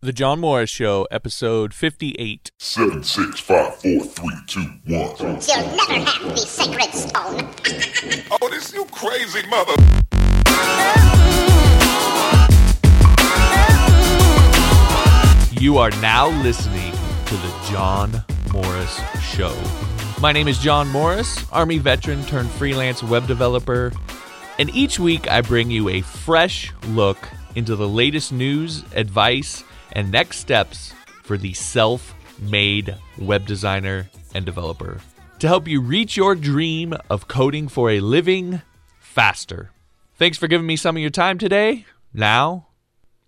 The John Morris Show, episode 58. Seven, six, five, four, three, two, one. You'll never have the sacred stone. Oh, this you crazy mother. You are now listening to The John Morris Show. My name is John Morris, Army veteran turned freelance web developer, and each week I bring you a fresh look into the latest news, advice, and next steps for the self made web designer and developer to help you reach your dream of coding for a living faster. Thanks for giving me some of your time today. Now,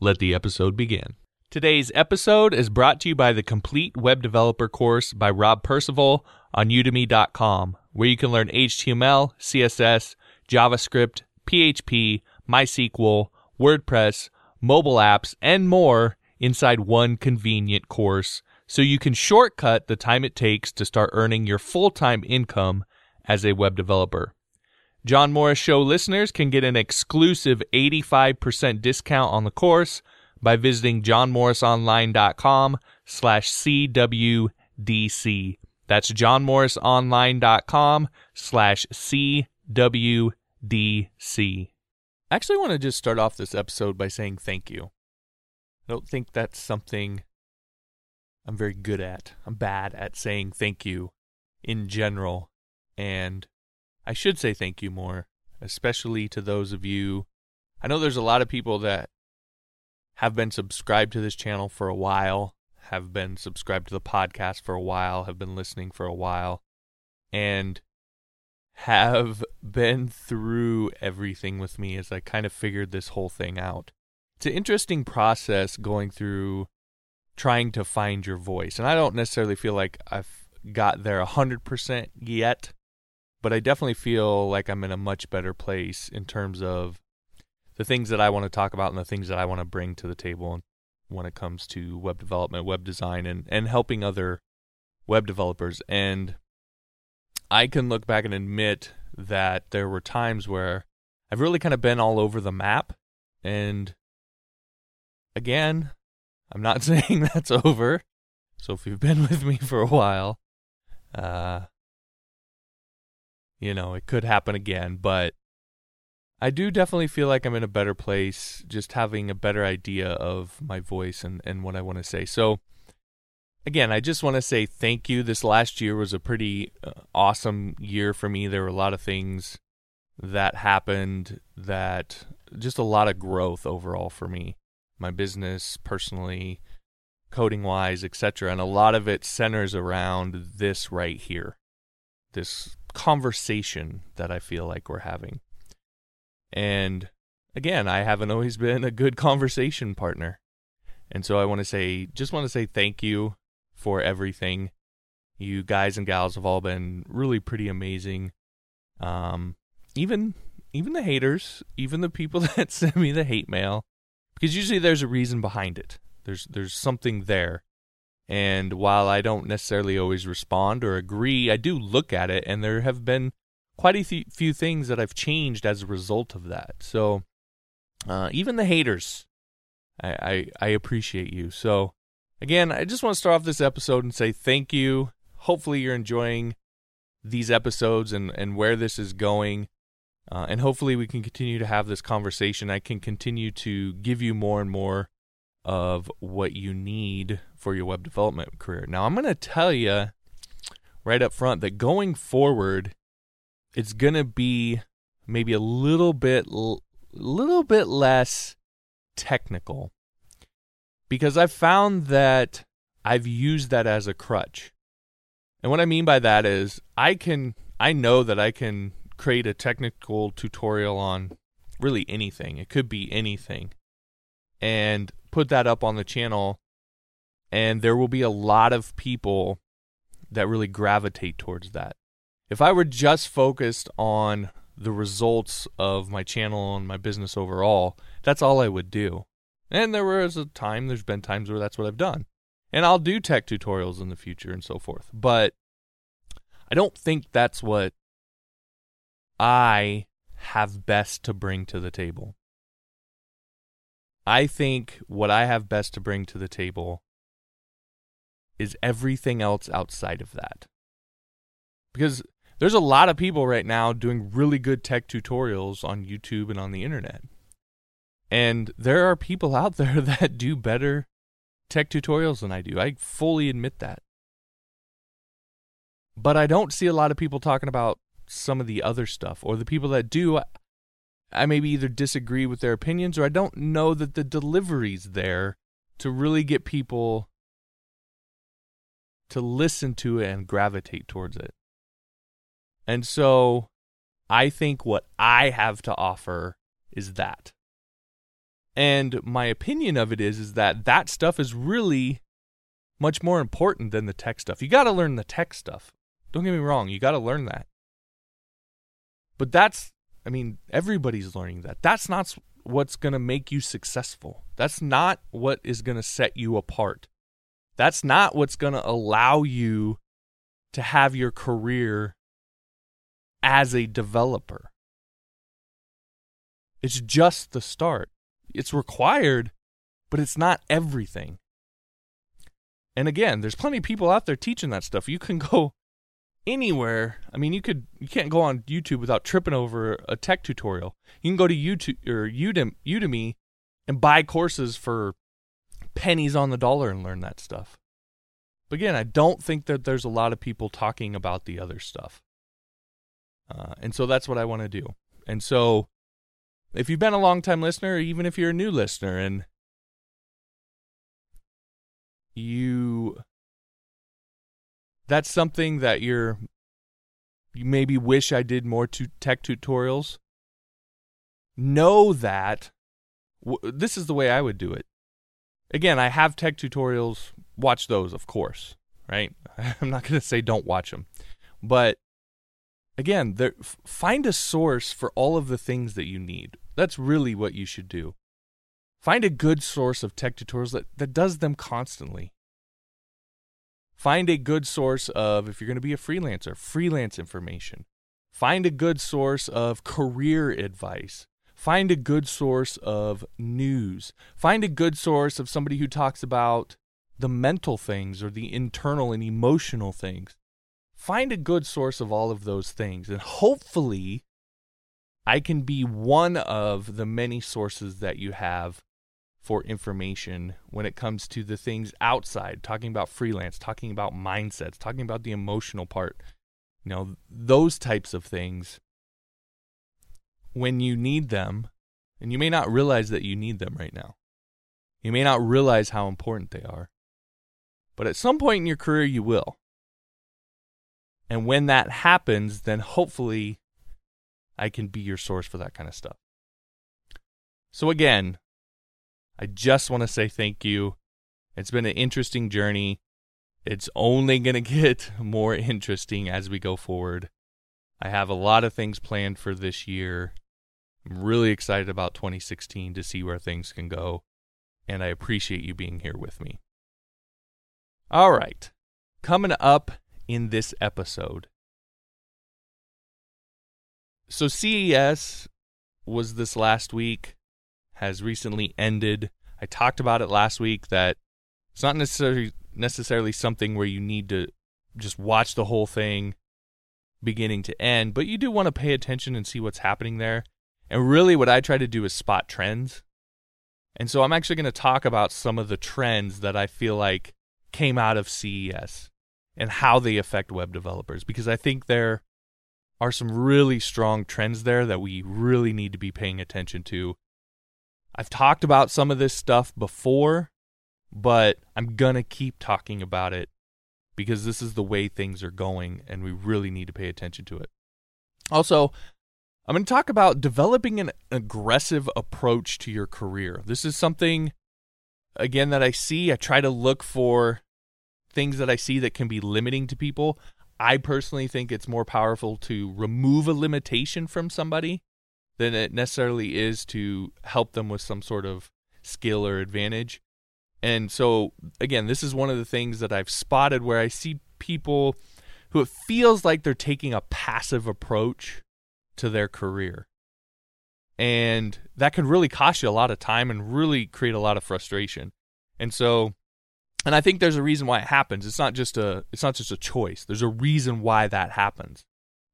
let the episode begin. Today's episode is brought to you by the Complete Web Developer course by Rob Percival on udemy.com, where you can learn HTML, CSS, JavaScript, PHP, MySQL, WordPress, mobile apps, and more inside one convenient course so you can shortcut the time it takes to start earning your full time income as a web developer. John Morris Show listeners can get an exclusive 85% discount on the course by visiting johnmorrisonline.com slash CWDC. That's johnmorrisonline.com slash CWDC. I actually want to just start off this episode by saying thank you. I don't think that's something I'm very good at. I'm bad at saying thank you in general. And I should say thank you more, especially to those of you. I know there's a lot of people that have been subscribed to this channel for a while, have been subscribed to the podcast for a while, have been listening for a while, and have been through everything with me as I kind of figured this whole thing out. It's an interesting process going through trying to find your voice. And I don't necessarily feel like I've got there 100% yet, but I definitely feel like I'm in a much better place in terms of the things that I want to talk about and the things that I want to bring to the table when it comes to web development, web design, and, and helping other web developers. And I can look back and admit that there were times where I've really kind of been all over the map. And again, I'm not saying that's over. So if you've been with me for a while, uh, you know, it could happen again. But I do definitely feel like I'm in a better place, just having a better idea of my voice and, and what I want to say. So, again, I just want to say thank you. This last year was a pretty uh, awesome year for me. There were a lot of things that happened that just a lot of growth overall for me, my business, personally, coding wise, etc. And a lot of it centers around this right here, this conversation that I feel like we're having. And again, I haven't always been a good conversation partner. And so I want to say, just want to say thank you for everything. You guys and gals have all been really pretty amazing. Um, even even the haters, even the people that send me the hate mail, because usually there's a reason behind it. There's there's something there. And while I don't necessarily always respond or agree, I do look at it, and there have been quite a th- few things that I've changed as a result of that. So uh, even the haters, I, I I appreciate you. So again, I just want to start off this episode and say thank you. Hopefully, you're enjoying these episodes and, and where this is going. Uh, and hopefully, we can continue to have this conversation. I can continue to give you more and more of what you need for your web development career. Now, I'm going to tell you right up front that going forward, it's going to be maybe a little bit, little bit less technical because I've found that I've used that as a crutch. And what I mean by that is I can I know that I can create a technical tutorial on really anything. It could be anything. And put that up on the channel and there will be a lot of people that really gravitate towards that. If I were just focused on the results of my channel and my business overall, that's all I would do. And there was a time, there's been times where that's what I've done. And I'll do tech tutorials in the future and so forth. But I don't think that's what I have best to bring to the table. I think what I have best to bring to the table is everything else outside of that. Because there's a lot of people right now doing really good tech tutorials on YouTube and on the internet. And there are people out there that do better tech tutorials than I do. I fully admit that. But I don't see a lot of people talking about some of the other stuff, or the people that do, I maybe either disagree with their opinions or I don't know that the delivery's there to really get people to listen to it and gravitate towards it. And so I think what I have to offer is that. And my opinion of it is is that that stuff is really much more important than the tech stuff. You got to learn the tech stuff. Don't get me wrong, you got to learn that. But that's I mean, everybody's learning that. That's not what's going to make you successful. That's not what is going to set you apart. That's not what's going to allow you to have your career as a developer. It's just the start. It's required, but it's not everything. And again, there's plenty of people out there teaching that stuff. You can go anywhere. I mean, you could you can't go on YouTube without tripping over a tech tutorial. You can go to YouTube or Udemy, Udemy and buy courses for pennies on the dollar and learn that stuff. But again, I don't think that there's a lot of people talking about the other stuff. Uh, and so that's what I want to do. And so if you've been a long time listener, even if you're a new listener and you that's something that you're you maybe wish I did more to tech tutorials. Know that w- this is the way I would do it. Again, I have tech tutorials. Watch those, of course, right? I'm not going to say don't watch them. But again, there, find a source for all of the things that you need. That's really what you should do. Find a good source of tech tutorials that, that does them constantly. Find a good source of, if you're going to be a freelancer, freelance information. Find a good source of career advice. Find a good source of news. Find a good source of somebody who talks about the mental things or the internal and emotional things. Find a good source of all of those things. And hopefully, I can be one of the many sources that you have for information when it comes to the things outside, talking about freelance, talking about mindsets, talking about the emotional part, you know, those types of things. When you need them, and you may not realize that you need them right now, you may not realize how important they are, but at some point in your career, you will. And when that happens, then hopefully I can be your source for that kind of stuff. So, again, I just want to say thank you. It's been an interesting journey. It's only going to get more interesting as we go forward. I have a lot of things planned for this year. I'm really excited about 2016 to see where things can go, and I appreciate you being here with me. All right, coming up in this episode. So, CES was this last week has recently ended. I talked about it last week that it's not necessarily necessarily something where you need to just watch the whole thing beginning to end, but you do want to pay attention and see what's happening there. And really what I try to do is spot trends. And so I'm actually going to talk about some of the trends that I feel like came out of CES and how they affect web developers because I think there are some really strong trends there that we really need to be paying attention to I've talked about some of this stuff before, but I'm going to keep talking about it because this is the way things are going and we really need to pay attention to it. Also, I'm going to talk about developing an aggressive approach to your career. This is something, again, that I see. I try to look for things that I see that can be limiting to people. I personally think it's more powerful to remove a limitation from somebody than it necessarily is to help them with some sort of skill or advantage. And so, again, this is one of the things that I've spotted where I see people who it feels like they're taking a passive approach to their career. And that can really cost you a lot of time and really create a lot of frustration. And so and I think there's a reason why it happens. It's not just a it's not just a choice. There's a reason why that happens.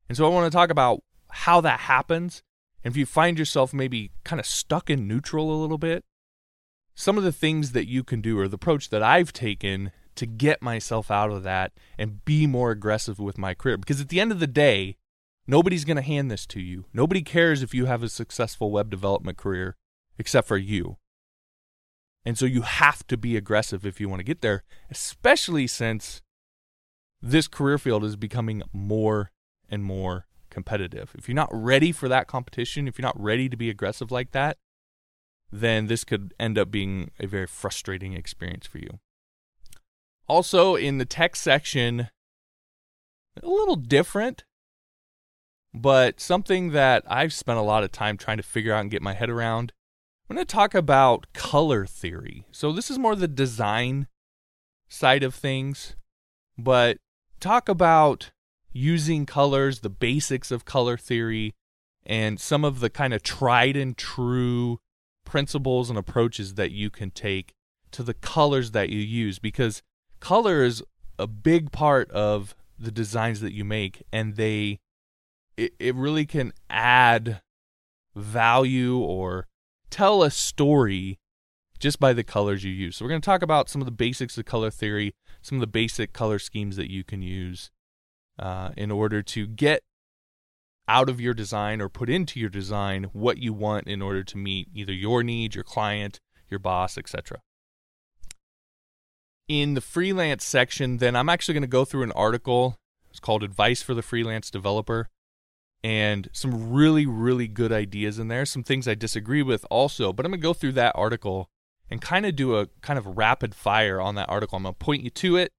And so I want to talk about how that happens. And if you find yourself maybe kind of stuck in neutral a little bit, some of the things that you can do or the approach that I've taken to get myself out of that and be more aggressive with my career. Because at the end of the day, nobody's going to hand this to you. Nobody cares if you have a successful web development career except for you. And so you have to be aggressive if you want to get there, especially since this career field is becoming more and more competitive. If you're not ready for that competition, if you're not ready to be aggressive like that, then this could end up being a very frustrating experience for you. Also, in the tech section, a little different, but something that I've spent a lot of time trying to figure out and get my head around I'm going to talk about color theory. So, this is more the design side of things, but talk about using colors, the basics of color theory, and some of the kind of tried and true principles and approaches that you can take to the colors that you use because color is a big part of the designs that you make and they it, it really can add value or tell a story just by the colors you use. So we're going to talk about some of the basics of color theory, some of the basic color schemes that you can use uh, in order to get out of your design or put into your design what you want in order to meet either your needs, your client, your boss, etc. In the freelance section, then I'm actually going to go through an article. It's called Advice for the Freelance Developer and some really, really good ideas in there. Some things I disagree with also, but I'm going to go through that article and kind of do a kind of rapid fire on that article. I'm going to point you to it,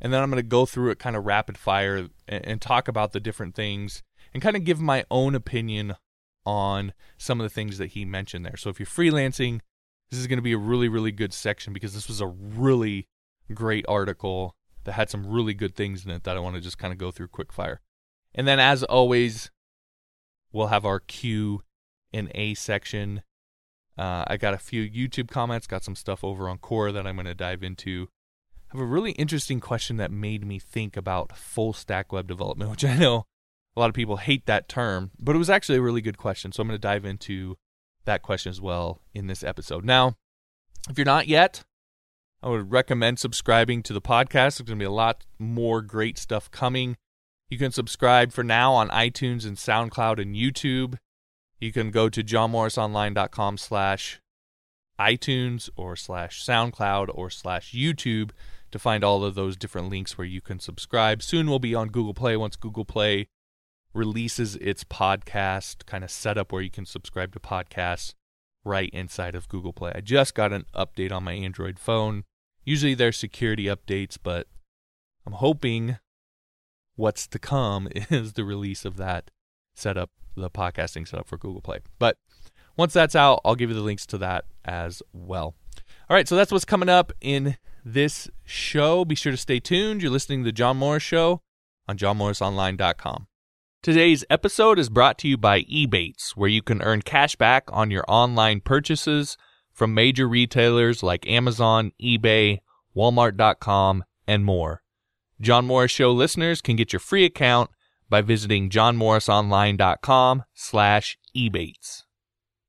and then I'm going to go through it kind of rapid fire and, and talk about the different things and kind of give my own opinion on some of the things that he mentioned there. So if you're freelancing, this is going to be a really, really good section because this was a really great article that had some really good things in it that I want to just kind of go through quick fire. And then, as always, We'll have our Q and A section. Uh, I got a few YouTube comments, got some stuff over on Quora that I'm going to dive into. Have a really interesting question that made me think about full stack web development, which I know a lot of people hate that term, but it was actually a really good question. So I'm going to dive into that question as well in this episode. Now, if you're not yet, I would recommend subscribing to the podcast. There's going to be a lot more great stuff coming. You can subscribe for now on iTunes and SoundCloud and YouTube. You can go to johnmorrisonline.com slash iTunes or slash SoundCloud or slash YouTube to find all of those different links where you can subscribe. Soon we'll be on Google Play once Google Play releases its podcast kind of setup where you can subscribe to podcasts right inside of Google Play. I just got an update on my Android phone. Usually there's security updates, but I'm hoping what's to come is the release of that setup, the podcasting setup for Google Play. But once that's out, I'll give you the links to that as well. All right, so that's what's coming up in this show. Be sure to stay tuned. You're listening to the John Morris Show on johnmorrisonline.com. Today's episode is brought to you by Ebates, where you can earn cash back on your online purchases from major retailers like Amazon, eBay, Walmart.com, and more. John Morris Show listeners can get your free account by visiting johnmorrisonline.com slash ebates.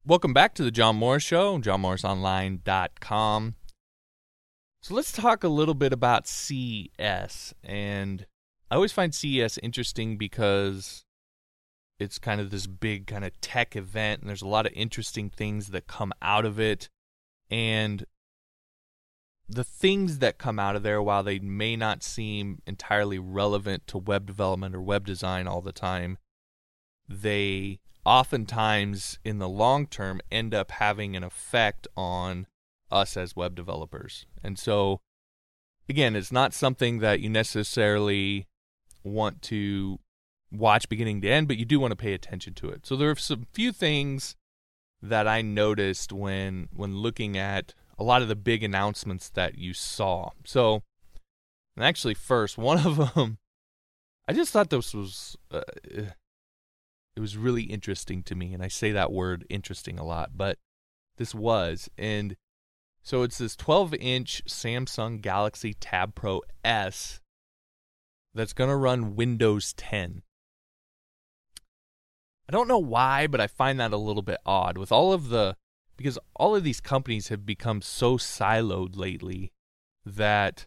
Welcome back to the John Morris Show, johnmorrisonline.com. So let's talk a little bit about CES. And I always find CES interesting because it's kind of this big kind of tech event and there's a lot of interesting things that come out of it. And the things that come out of there, while they may not seem entirely relevant to web development or web design all the time, they oftentimes in the long term end up having an effect on us as web developers. And so, again, it's not something that you necessarily want to watch beginning to end, but you do want to pay attention to it. So there are some few things that I noticed when when looking at a lot of the big announcements that you saw. So, actually, first, one of them, I just thought this was uh, it was really interesting to me and I say that word interesting a lot, but this was and so it's this 12-inch Samsung Galaxy Tab Pro S that's going to run Windows 10. I don't know why, but I find that a little bit odd with all of the because all of these companies have become so siloed lately that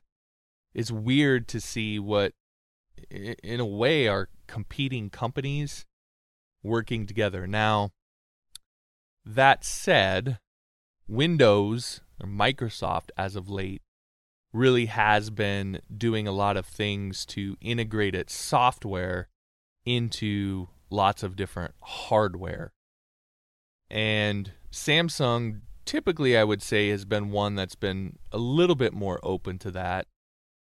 it's weird to see what in a way are competing companies working together. Now, that said, Windows or Microsoft as of late really has been doing a lot of things to integrate its software into lots of different hardware. And Samsung typically I would say has been one that's been a little bit more open to that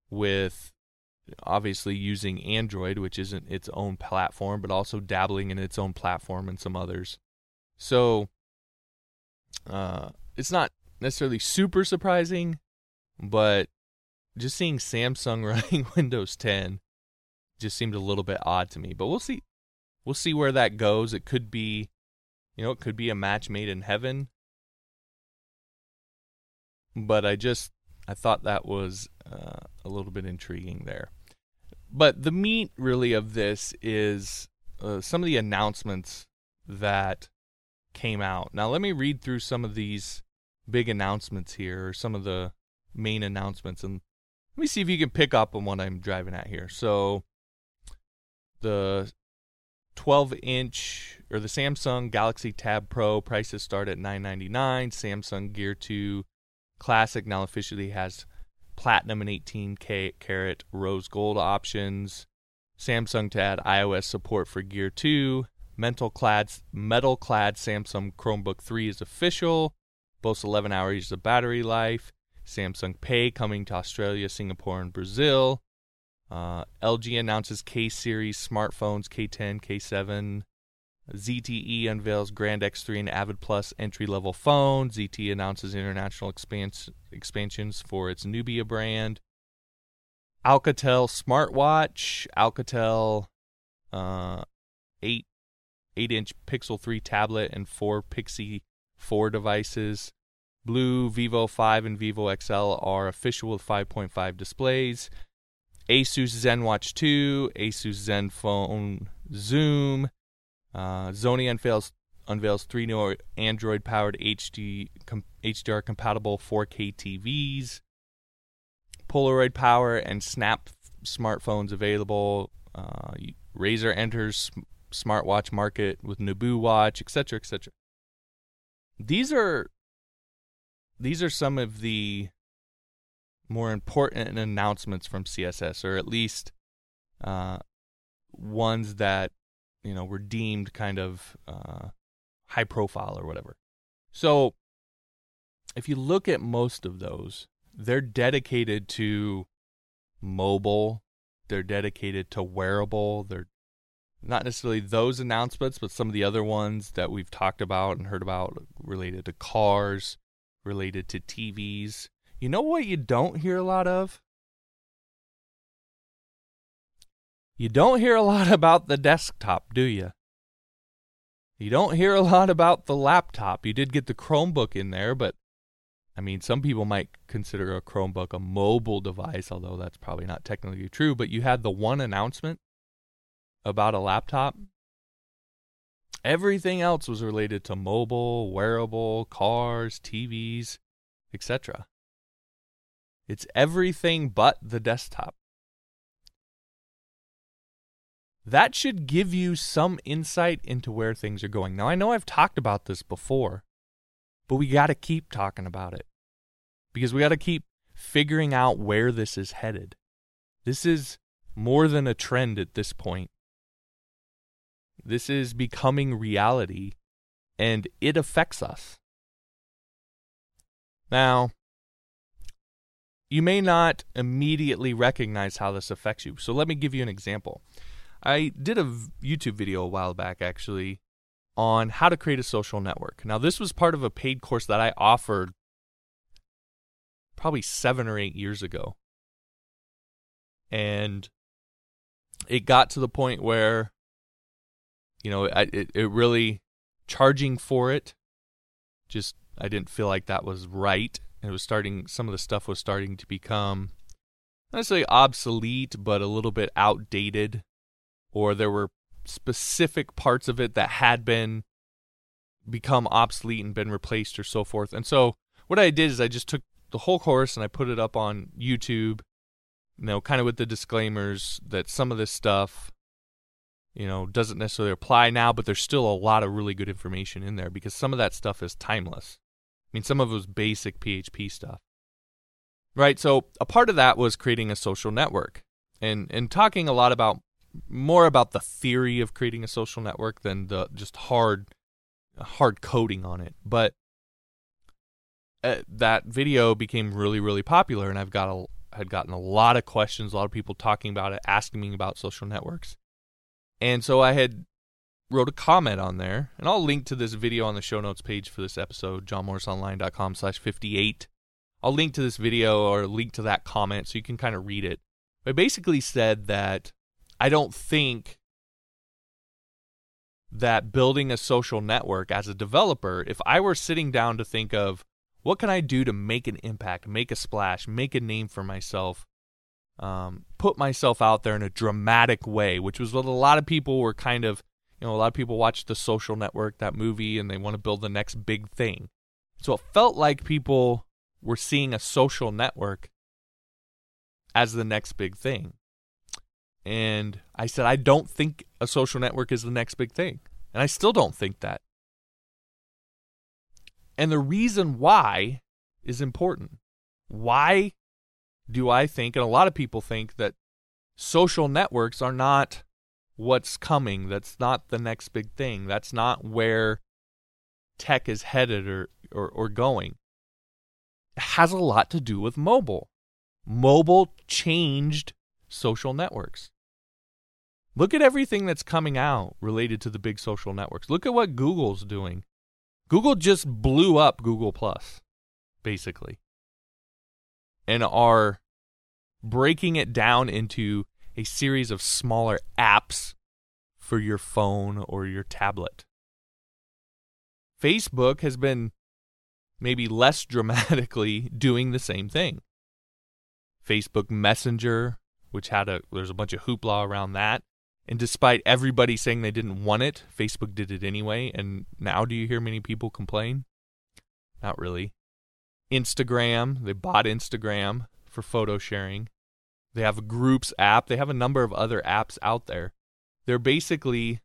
with obviously using Android, which isn't its own platform, but also dabbling in its own platform and some others. So uh, it's not necessarily super surprising, but just seeing Samsung running Windows 10 just seemed a little bit odd to me. But we'll see. We'll see where that goes. It could be, you know, it could be a match made in heaven. But I just, I thought that was uh, a little bit intriguing there. But the meat, really, of this is uh, some of the announcements that came out. Now, let me read through some of these big announcements here, or some of the main announcements, and let me see if you can pick up on what I'm driving at here. So, the 12 inch or the Samsung Galaxy Tab Pro prices start at 999. Samsung Gear 2 Classic now officially has platinum and 18K karat rose gold options. Samsung to add iOS support for Gear 2. Metal clad, metal clad Samsung Chromebook 3 is official. Boasts 11 hours of battery life. Samsung Pay coming to Australia, Singapore, and Brazil. Uh, LG announces K series smartphones K10, K7. ZTE unveils Grand X3 and Avid Plus entry level phone. ZTE announces international expans- expansions for its Nubia brand. Alcatel smartwatch, Alcatel uh, 8 8 inch Pixi 3 tablet, and four Pixi 4 devices. BLU, Vivo 5, and Vivo XL are official with 5.5 displays. Asus ZenWatch 2, Asus ZenFone Zoom. Uh, Sony unveils unveils three new Android powered HD com, HDR compatible 4K TVs. Polaroid power and Snap smartphones available. Uh, Razer enters smartwatch market with Nabu watch, etc., etc. These are these are some of the more important announcements from CSS, or at least uh, ones that you know were deemed kind of uh, high profile or whatever. So, if you look at most of those, they're dedicated to mobile. They're dedicated to wearable. They're not necessarily those announcements, but some of the other ones that we've talked about and heard about related to cars, related to TVs. You know what you don't hear a lot of? You don't hear a lot about the desktop, do you? You don't hear a lot about the laptop. You did get the Chromebook in there, but I mean, some people might consider a Chromebook a mobile device, although that's probably not technically true. But you had the one announcement about a laptop. Everything else was related to mobile, wearable, cars, TVs, etc. It's everything but the desktop. That should give you some insight into where things are going. Now, I know I've talked about this before, but we got to keep talking about it because we got to keep figuring out where this is headed. This is more than a trend at this point. This is becoming reality and it affects us. Now, you may not immediately recognize how this affects you. So let me give you an example. I did a YouTube video a while back actually on how to create a social network. Now, this was part of a paid course that I offered probably seven or eight years ago. And it got to the point where you know, I, it it really charging for it. Just I didn't feel like that was right. And it was starting. Some of the stuff was starting to become not necessarily obsolete, but a little bit outdated, or there were specific parts of it that had been become obsolete and been replaced or so forth. And so what I did is I just took the whole course and I put it up on YouTube, you know, kind of with the disclaimers that some of this stuff, you know, doesn't necessarily apply now, but there's still a lot of really good information in there because some of that stuff is timeless. I mean, some of it was basic PHP stuff. Right? So, a part of that was creating a social network and and talking a lot about more about the theory of creating a social network than the just hard hard coding on it. But uh, that video became really really popular and I've got a had gotten a lot of questions, a lot of people talking about it, asking me about social networks. And so I had wrote a comment on there, and I'll link to this video on the show notes page for this episode, johnmorrisonline.com slash 58. I'll link to this video or link to that comment so you can kind of read it. I basically said that I don't think that building a social network as a developer, if I were sitting down to think of what can I do to make an impact, make a splash, make a name for myself, um, put myself out there in a dramatic way, which was what a lot of people were kind of, you know, a lot of people watch The Social Network, that movie, and they want to build the next big thing. So it felt like people were seeing a social network as the next big thing. And I said, I don't think a social network is the next big thing. And I still don't think that. And the reason why is important. Why do I think, and a lot of people think, that social networks are not what's coming? That's not the next big thing. That's not where tech is headed or, or, or going. It has a lot to do with mobile. Mobile changed social networks. Look at everything that's coming out related to the big social networks. Look at what Google's doing. Google just blew up Google Plus, basically, and are breaking it down into a series of smaller apps for your phone or your tablet. Facebook has been maybe less dramatically doing the same thing. Facebook Messenger, which had a there's a bunch of hoopla around that, and despite everybody saying they didn't want it, Facebook did it anyway. And now do you hear many people complain? Not really. Instagram, they bought Instagram for photo sharing. They have a groups app. They have a number of other apps out there. They're basically,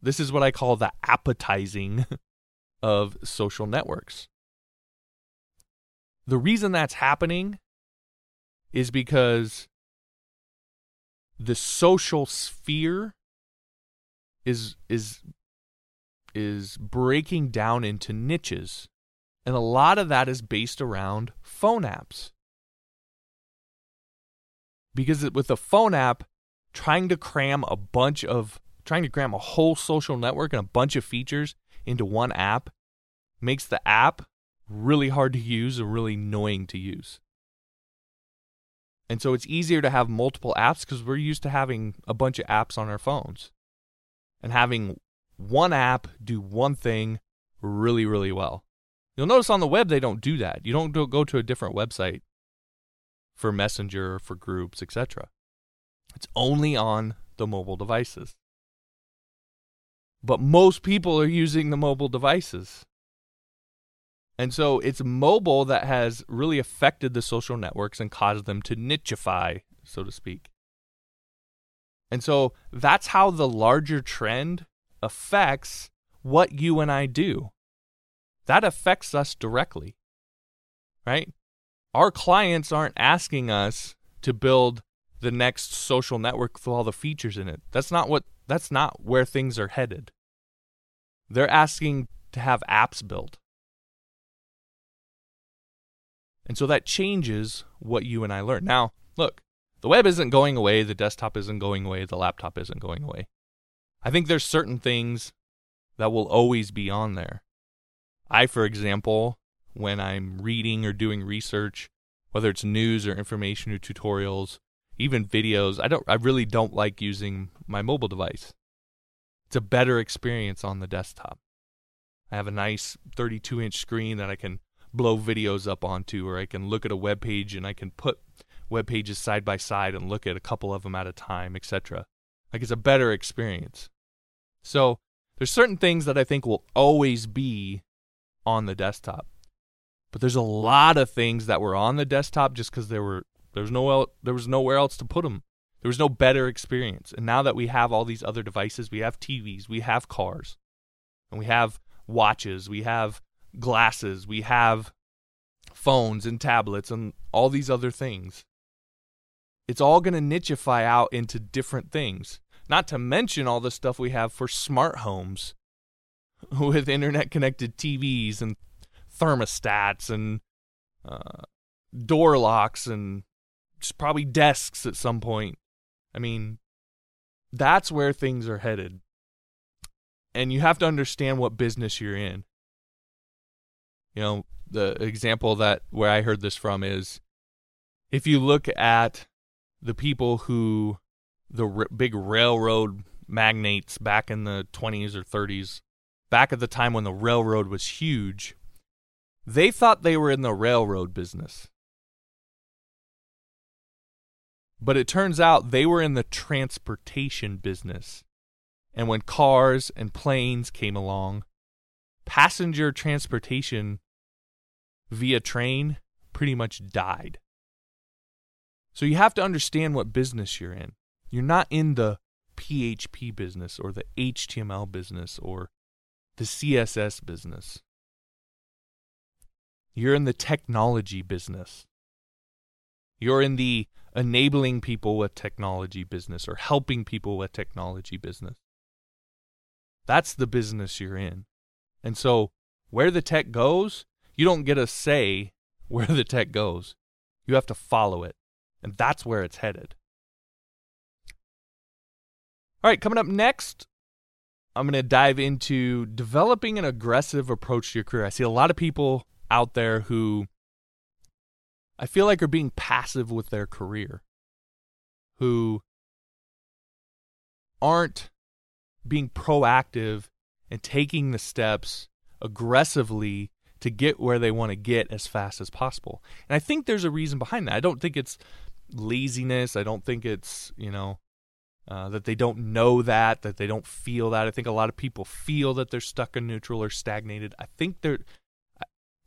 this is what I call the appetizing of social networks. The reason that's happening is because the social sphere is is is breaking down into niches. And a lot of that is based around phone apps. Because with a phone app trying to cram a bunch of trying to cram a whole social network and a bunch of features into one app makes the app really hard to use and really annoying to use and so it's easier to have multiple apps because we're used to having a bunch of apps on our phones and having one app do one thing really, really well. You'll notice on the web they don't do that. You don't go to a different website for Messenger, for groups, etc. It's only on the mobile devices. But most people are using the mobile devices. And so it's mobile that has really affected the social networks and caused them to nichify, so to speak. And so that's how the larger trend affects what you and I do. That affects us directly, right? Our clients aren't asking us to build the next social network with all the features in it. That's not what that's not where things are headed. They're asking to have apps built. And so that changes what you and I learn. Now, look, the web isn't going away, the desktop isn't going away, the laptop isn't going away. I think there's certain things that will always be on there. I, for example, when I'm reading or doing research, whether it's news or information or tutorials, even videos, I don't I really don't like using my mobile device. It's a better experience on the desktop. I have a nice 32 inch screen that I can blow videos up onto, or I can look at a web page and I can put web pages side by side and look at a couple of them at a time, etc. Like it's a better experience. So there's certain things that I think will always be on the desktop. But there's a lot of things that were on the desktop just because there were there was no el- there was nowhere else to put them. There was no better experience. And now that we have all these other devices, we have TVs, we have cars, and we have watches, we have glasses, we have phones and tablets and all these other things. It's all going to nicheify out into different things. Not to mention all the stuff we have for smart homes with internet connected TVs and thermostats and uh, door locks and just probably desks at some point. I mean, that's where things are headed. And you have to understand what business you're in. You know, the example that where I heard this from is if you look at the people who the r- big railroad magnates back in the 20s or 30s, back at the time when the railroad was huge, they thought they were in the railroad business. But it turns out they were in the transportation business. And when cars and planes came along, passenger transportation via train pretty much died. So you have to understand what business you're in. You're not in the PHP business or the HTML business or the CSS business. You're in the technology business. You're in the enabling people with technology business or helping people with technology business. That's the business you're in. And so, where the tech goes, you don't get a say where the tech goes. You have to follow it. And that's where it's headed. All right, coming up next, I'm going to dive into developing an aggressive approach to your career. I see a lot of people out there who I feel like are being passive with their career, who aren't being proactive and taking the steps aggressively to get where they want to get as fast as possible. And I think there's a reason behind that. I don't think it's laziness. I don't think it's, you know, uh, that they don't know that, that they don't feel that. I think a lot of people feel that they're stuck in neutral or stagnated. I think they're,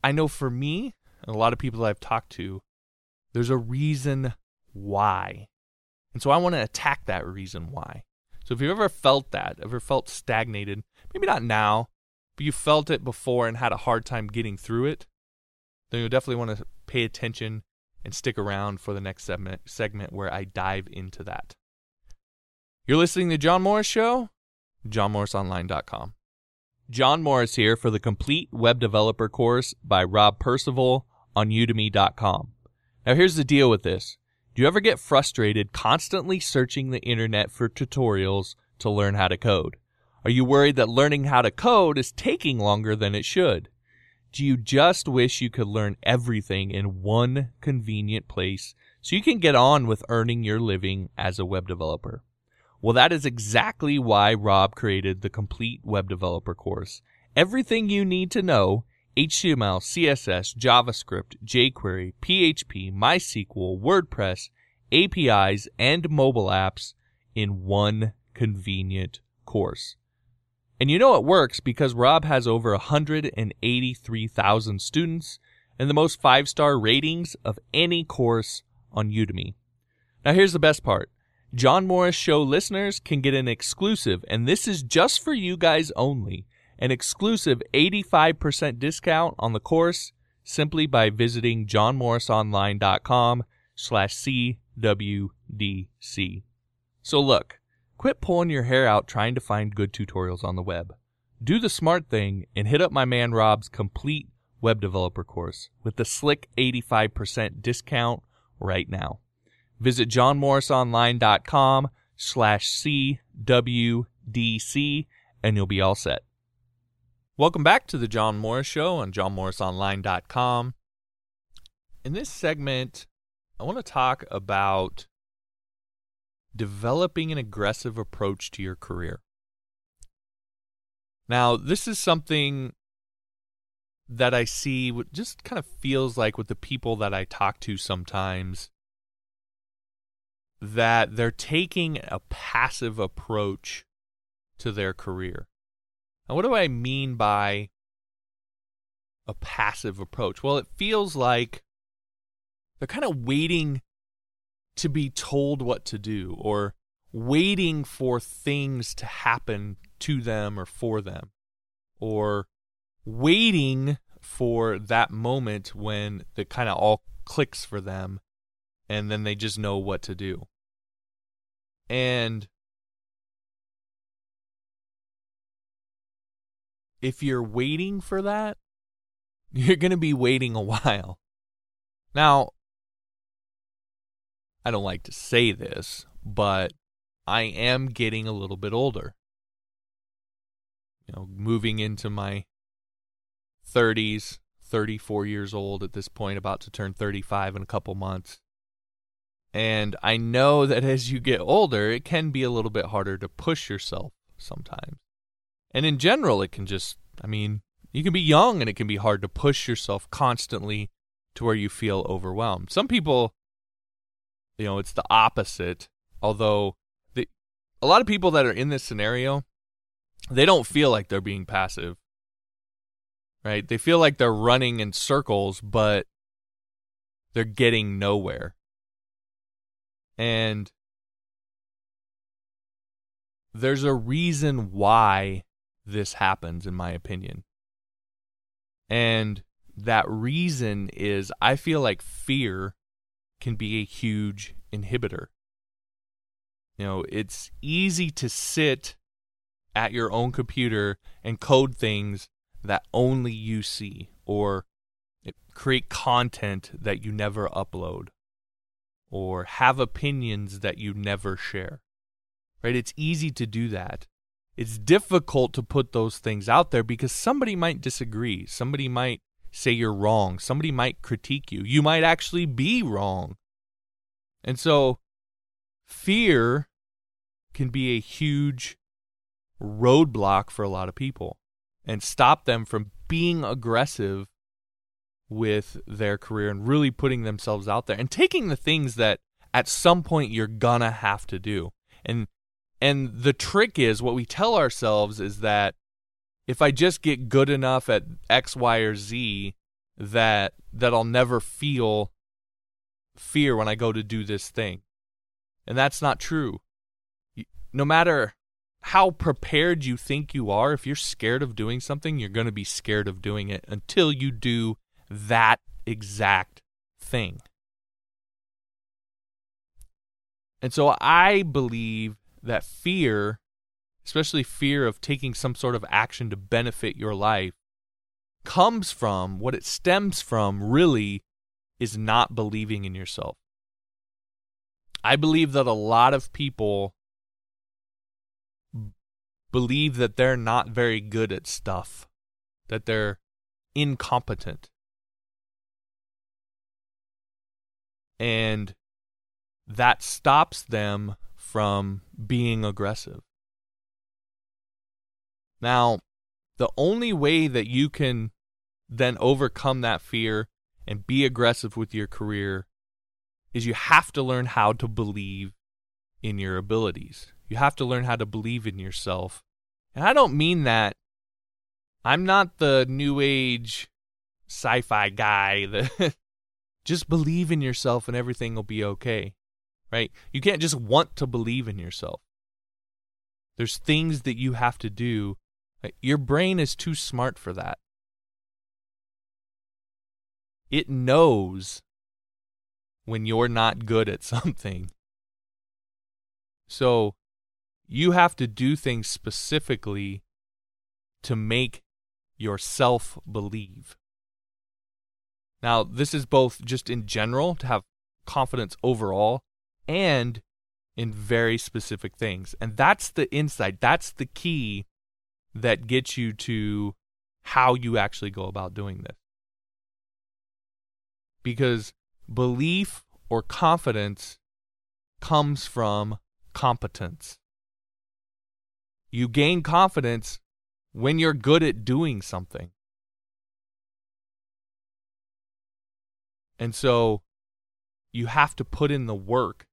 I know for me, and a lot of people I've talked to, there's a reason why. And so I want to attack that reason why. So if you've ever felt that, ever felt stagnated, maybe not now, you felt it before and had a hard time getting through it, then you'll definitely want to pay attention and stick around for the next segment, segment where I dive into that. You're listening to John Morris Show, johnmorrisonline.com. John Morris here for the complete web developer course by Rob Percival on udemy.com. Now here's the deal with this. Do you ever get frustrated constantly searching the internet for tutorials to learn how to code? Are you worried that learning how to code is taking longer than it should? Do you just wish you could learn everything in one convenient place so you can get on with earning your living as a web developer? Well, that is exactly why Rob created the complete web developer course. Everything you need to know HTML, CSS, JavaScript, jQuery, PHP, MySQL, WordPress, APIs, and mobile apps in one convenient course. And you know it works because Rob has over 183,000 students and the most five star ratings of any course on Udemy. Now, here's the best part John Morris Show listeners can get an exclusive, and this is just for you guys only, an exclusive 85% discount on the course simply by visiting johnmorrisonline.com slash CWDC. So look, quit pulling your hair out trying to find good tutorials on the web. Do the smart thing and hit up my man Rob's complete web developer course with the slick 85% discount right now. Visit johnmorrisonline.com slash CWDC and you'll be all set. Welcome back to the John Morris Show on johnmorrisonline.com. In this segment, I want to talk about developing an aggressive approach to your career. Now, this is something that I see, just kind of feels like with the people that I talk to sometimes, that they're taking a passive approach to their career. Now, what do I mean by a passive approach? Well, it feels like they're kind of waiting to be told what to do or waiting for things to happen to them or for them or waiting for that moment when it kind of all clicks for them and then they just know what to do. And if you're waiting for that, you're going to be waiting a while. Now, I don't like to say this, but I am getting a little bit older. You know, moving into my 30s, 34 years old at this point, about to turn 35 in a couple months. And I know that as you get older, it can be a little bit harder to push yourself sometimes. And in general, it can just, I mean, you can be young and it can be hard to push yourself constantly to where you feel overwhelmed. Some people, you know, it's the opposite. Although the, a lot of people that are in this scenario, they don't feel like they're being passive. Right? They feel like they're running in circles, but they're getting nowhere. And there's a reason why this happens, in my opinion. And that reason is I feel like fear can be a huge inhibitor. You know, it's easy to sit at your own computer and code things that only you see or create content that you never upload or have opinions that you never share. Right? It's easy to do that. It's difficult to put those things out there because somebody might disagree. Somebody might say you're wrong. Somebody might critique you. You might actually be wrong. And so fear can be a huge roadblock for a lot of people and stop them from being aggressive with their career and really putting themselves out there and taking the things that at some point you're gonna have to do. And and the trick is what we tell ourselves is that if I just get good enough at X, Y, or Z, that that I'll never feel fear when I go to do this thing. And that's not true. No matter how prepared you think you are, if you're scared of doing something, you're going to be scared of doing it until you do that exact thing. And so I believe that fear, especially fear of taking some sort of action to benefit your life, comes from what it stems from really is not believing in yourself. I believe that a lot of people believe that they're not very good at stuff, that they're incompetent. and that stops them from being aggressive. Now, the only way that you can then overcome that fear and be aggressive with your career is you have to learn how to believe in your abilities. You have to learn how to believe in yourself. And I don't mean that I'm not the new age sci-fi guy that just believe in yourself and everything will be okay. Right? You can't just want to believe in yourself. There's things that you have to do. Your brain is too smart for that. It knows when you're not good at something. So you have to do things specifically to make yourself believe. Now, this is both just in general to have confidence overall and in very specific things. And that's the insight, that's the key that gets you to how you actually go about doing this. Because belief or confidence comes from competence. You gain confidence when you're good at doing something. And so you have to put in the work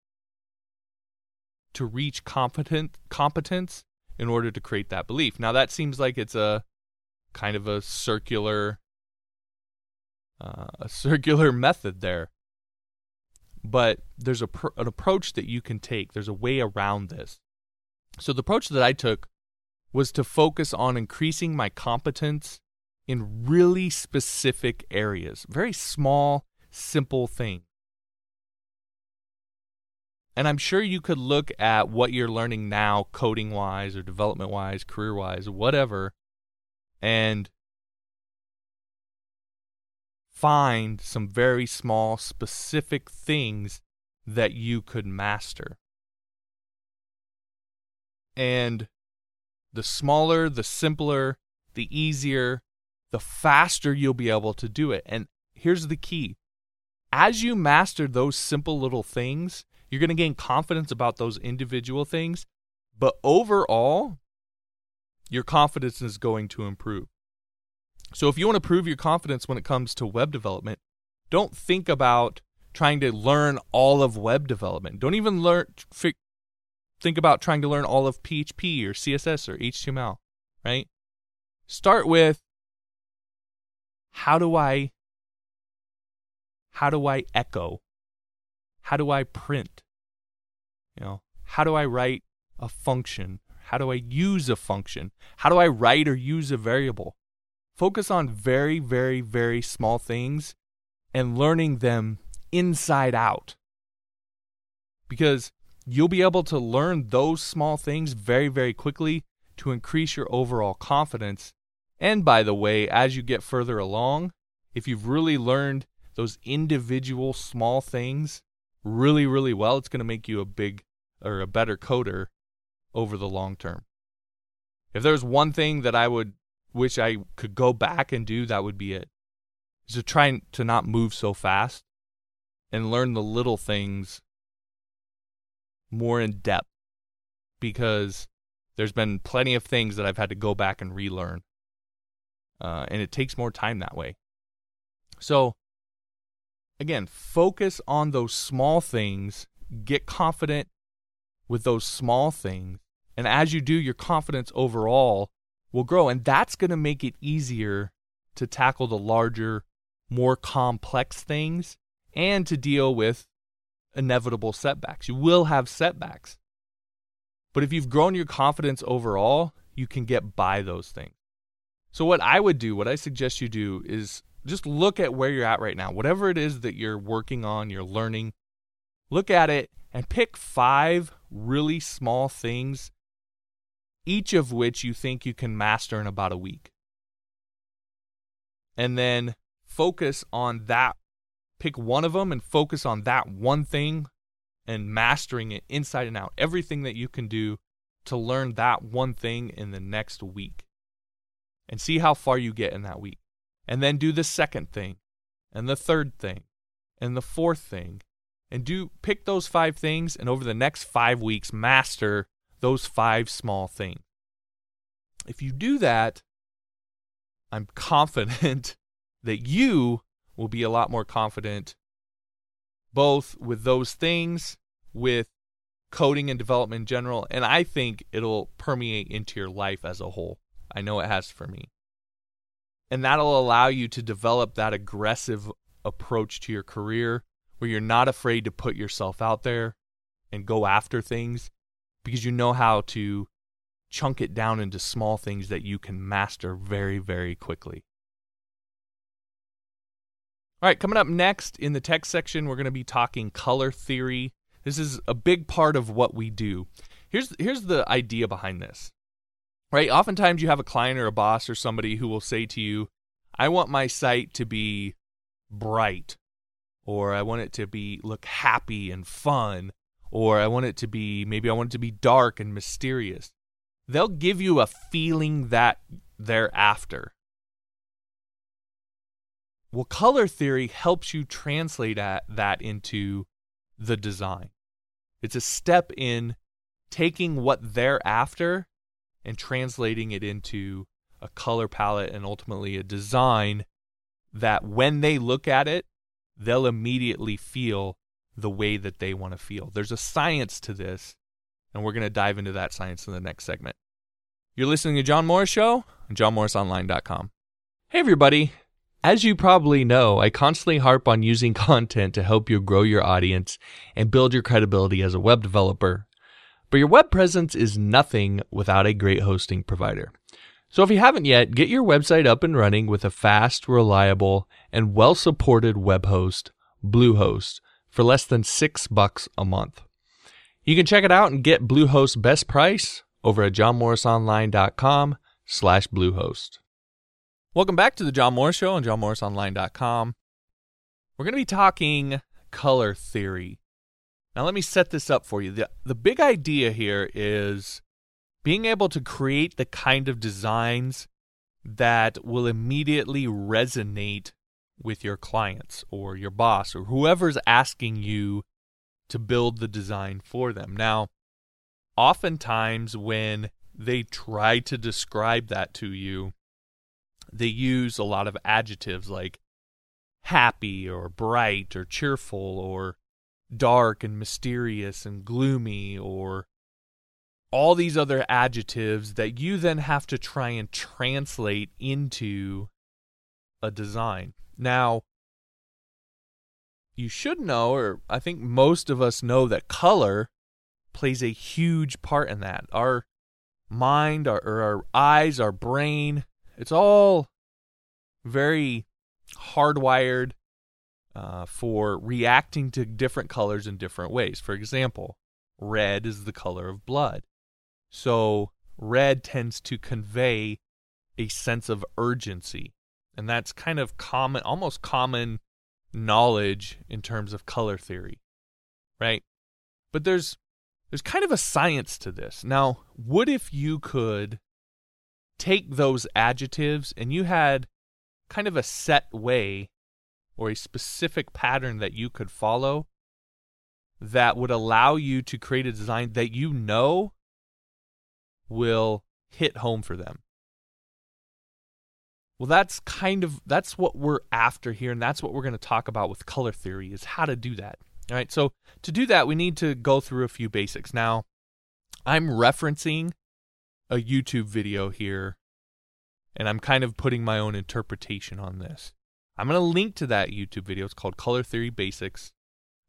to reach competent competence in order to create that belief. Now that seems like it's a kind of a circular uh, a circular method there. But there's a pr- an approach that you can take. There's a way around this. So the approach that I took was to focus on increasing my competence in really specific areas, very small, simple things. And I'm sure you could look at what you're learning now, coding wise or development wise, career wise, whatever, and find some very small, specific things that you could master. And the smaller, the simpler, the easier, the faster you'll be able to do it. And here's the key as you master those simple little things, you're going to gain confidence about those individual things. But overall, your confidence is going to improve. So if you want to prove your confidence when it comes to web development, don't think about trying to learn all of web development. Don't even learn think about trying to learn all of PHP or CSS or HTML, right? Start with how do I how do I echo? How do I print? You know, how do I write a function? How do I use a function? How do I write or use a variable? Focus on very, very, very small things and learning them inside out. Because you'll be able to learn those small things very, very quickly to increase your overall confidence. And by the way, as you get further along, if you've really learned those individual small things really, really well, it's going to make you a big or a better coder over the long term. If there's one thing that I would wish I could go back and do, that would be it. Is to try to not move so fast and learn the little things more in depth because there's been plenty of things that I've had to go back and relearn. Uh, and it takes more time that way. So, again, focus on those small things, get confident with those small things. And as you do, your confidence overall will grow. And that's going to make it easier to tackle the larger, more complex things and to deal with inevitable setbacks. You will have setbacks. But if you've grown your confidence overall, you can get by those things. So, what I would do, what I suggest you do, is just look at where you're at right now. Whatever it is that you're working on, you're learning, look at it and pick five really small things, each of which you think you can master in about a week. And then focus on that pick one of them and focus on that one thing and mastering it inside and out. Everything that you can do to learn that one thing in the next week. And see how far you get in that week. And then do the second thing, and the third thing, and the fourth thing. And do pick those five things and over the next 5 weeks master those five small things. If you do that, I'm confident that you will be a lot more confident both with those things, with coding and development in general, and I think it'll permeate into your life as a whole. I know it has for me. And that'll allow you to develop that aggressive approach to your career where you're not afraid to put yourself out there and go after things because you know how to chunk it down into small things that you can master very, very quickly. All right, coming up next in the text section, we're going to be talking color theory. This is a big part of what we do. Here's here's the idea behind this. Right? Oftentimes you have a client or a boss or somebody who will say to you, "I want my site to be bright." Or I want it to be look happy and fun, or I want it to be maybe I want it to be dark and mysterious. They'll give you a feeling that they're after well, color theory helps you translate that into the design. It's a step in taking what they're after and translating it into a color palette, and ultimately a design that when they look at it, they'll immediately feel the way that they want to feel. There's a science to this, and we're going to dive into that science in the next segment. You're listening to John Morris Show on johnmorrisonline.com. Hey, everybody. As you probably know, I constantly harp on using content to help you grow your audience and build your credibility as a web developer. But your web presence is nothing without a great hosting provider. So if you haven't yet, get your website up and running with a fast, reliable, and well-supported web host, Bluehost, for less than 6 bucks a month. You can check it out and get Bluehost's best price over at johnmorrisonline.com slash Bluehost. Welcome back to the John Morris Show on johnmorrisonline.com. We're going to be talking color theory. Now, let me set this up for you. The, the big idea here is being able to create the kind of designs that will immediately resonate with your clients or your boss or whoever's asking you to build the design for them. Now, oftentimes when they try to describe that to you, they use a lot of adjectives like happy or bright or cheerful or dark and mysterious and gloomy or all these other adjectives that you then have to try and translate into a design. Now, you should know, or I think most of us know, that color plays a huge part in that. Our mind, our, our eyes, our brain, it's all very hardwired uh, for reacting to different colors in different ways. For example, red is the color of blood. So red tends to convey a sense of urgency. And that's kind of common, almost common knowledge in terms of color theory, right? But there's there's kind of a science to this. Now, what if you could take those adjectives and you had kind of a set way or a specific pattern that you could follow that would allow you to create a design that you know will hit home for them. Well, that's kind of that's what we're after here and that's what we're going to talk about with color theory is how to do that. All right? So, to do that, we need to go through a few basics. Now, I'm referencing a YouTube video here and I'm kind of putting my own interpretation on this. I'm going to link to that YouTube video. It's called Color Theory Basics.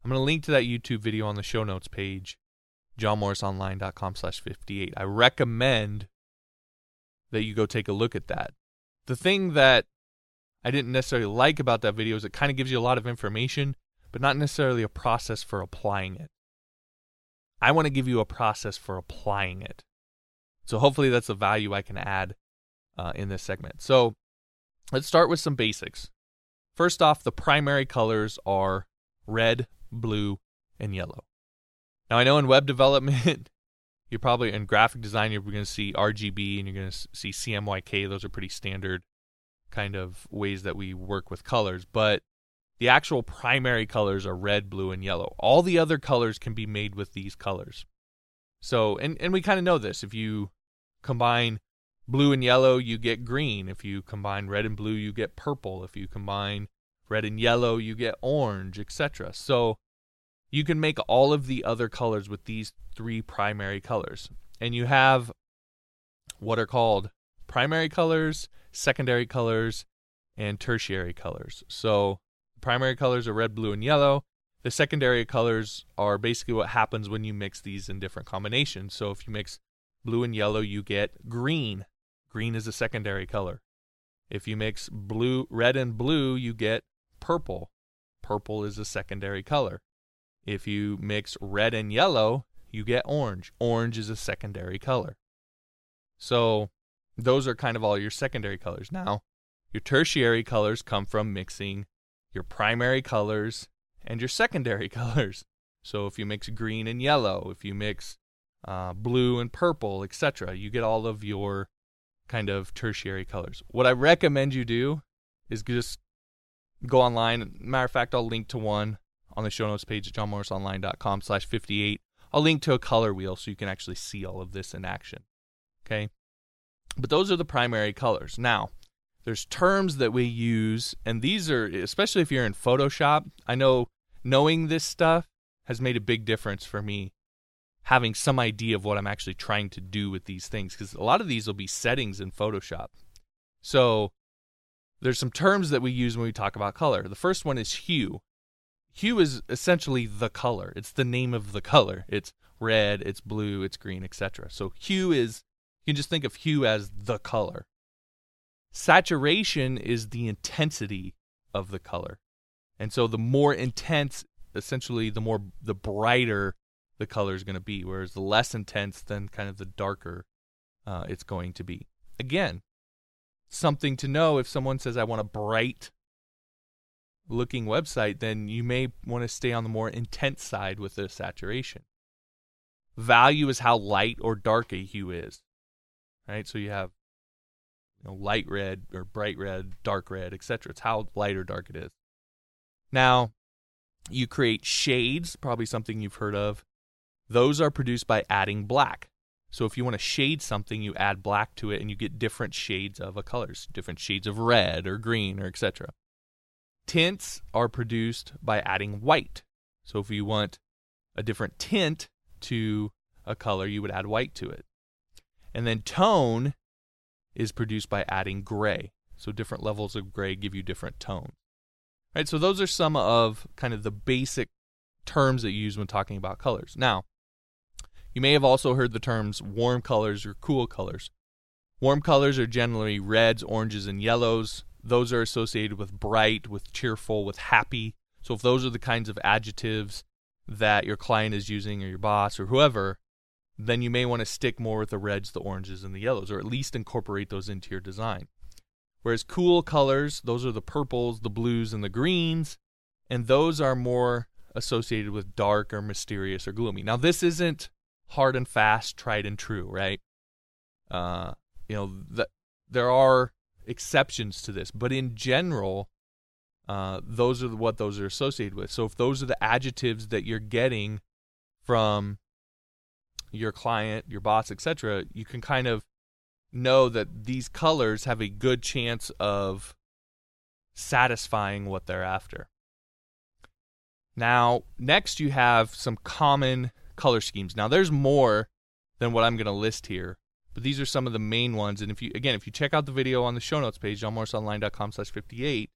I'm going to link to that YouTube video on the show notes page johnmorrisonline.com slash 58. I recommend that you go take a look at that. The thing that I didn't necessarily like about that video is it kind of gives you a lot of information, but not necessarily a process for applying it. I want to give you a process for applying it. So hopefully that's the value I can add uh, in this segment. So let's start with some basics. First off, the primary colors are red, blue, and yellow. Now, I know in web development, you're probably in graphic design, you're going to see RGB and you're going to see CMYK. Those are pretty standard kind of ways that we work with colors. But the actual primary colors are red, blue, and yellow. All the other colors can be made with these colors. So, and, and we kind of know this. If you combine blue and yellow, you get green. If you combine red and blue, you get purple. If you combine red and yellow, you get orange, etc. So, you can make all of the other colors with these three primary colors. And you have what are called primary colors, secondary colors, and tertiary colors. So, primary colors are red, blue, and yellow. The secondary colors are basically what happens when you mix these in different combinations. So, if you mix blue and yellow, you get green. Green is a secondary color. If you mix blue, red, and blue, you get purple. Purple is a secondary color. If you mix red and yellow, you get orange. Orange is a secondary color. So those are kind of all your secondary colors. Now, your tertiary colors come from mixing your primary colors and your secondary colors. So if you mix green and yellow, if you mix uh, blue and purple, etc., you get all of your kind of tertiary colors. What I recommend you do is just go online. Matter of fact, I'll link to one on the show notes page at johnmorrisonline.com slash 58. I'll link to a color wheel so you can actually see all of this in action. Okay. But those are the primary colors. Now, there's terms that we use, and these are, especially if you're in Photoshop, I know knowing this stuff has made a big difference for me having some idea of what I'm actually trying to do with these things because a lot of these will be settings in Photoshop. So there's some terms that we use when we talk about color. The first one is hue. Hue is essentially the color. It's the name of the color. It's red, it's blue, it's green, etc. So hue is you can just think of hue as the color. Saturation is the intensity of the color. And so the more intense essentially the more the brighter the color is going to be, whereas the less intense, then kind of the darker uh, it's going to be. Again, something to know if someone says, I want a bright looking website, then you may want to stay on the more intense side with the saturation. Value is how light or dark a hue is, right? So you have you know, light red or bright red, dark red, etc. It's how light or dark it is. Now, you create shades, probably something you've heard of. Those are produced by adding black. So if you want to shade something, you add black to it and you get different shades of a colors, different shades of red or green or etc. Tints are produced by adding white. So if you want a different tint to a color, you would add white to it. And then tone is produced by adding gray. So different levels of gray give you different tones. Right, so those are some of kind of the basic terms that you use when talking about colors. Now, you may have also heard the terms warm colors or cool colors. Warm colors are generally reds, oranges, and yellows. Those are associated with bright, with cheerful, with happy. So if those are the kinds of adjectives that your client is using or your boss or whoever, then you may want to stick more with the reds, the oranges, and the yellows, or at least incorporate those into your design. Whereas cool colors, those are the purples, the blues, and the greens, and those are more associated with dark or mysterious or gloomy. Now, this isn't hard and fast, tried and true, right? Uh, you know, the, there are exceptions to this, but in general, uh, those are what those are associated with. So if those are the adjectives that you're getting from your client, your boss, etc., you can kind of know that these colors have a good chance of satisfying what they're after. Now, next you have some common color schemes. Now, there's more than what I'm going to list here, but these are some of the main ones. And if you, again, if you check out the video on the show notes page, johnmorrisonline.com slash 58,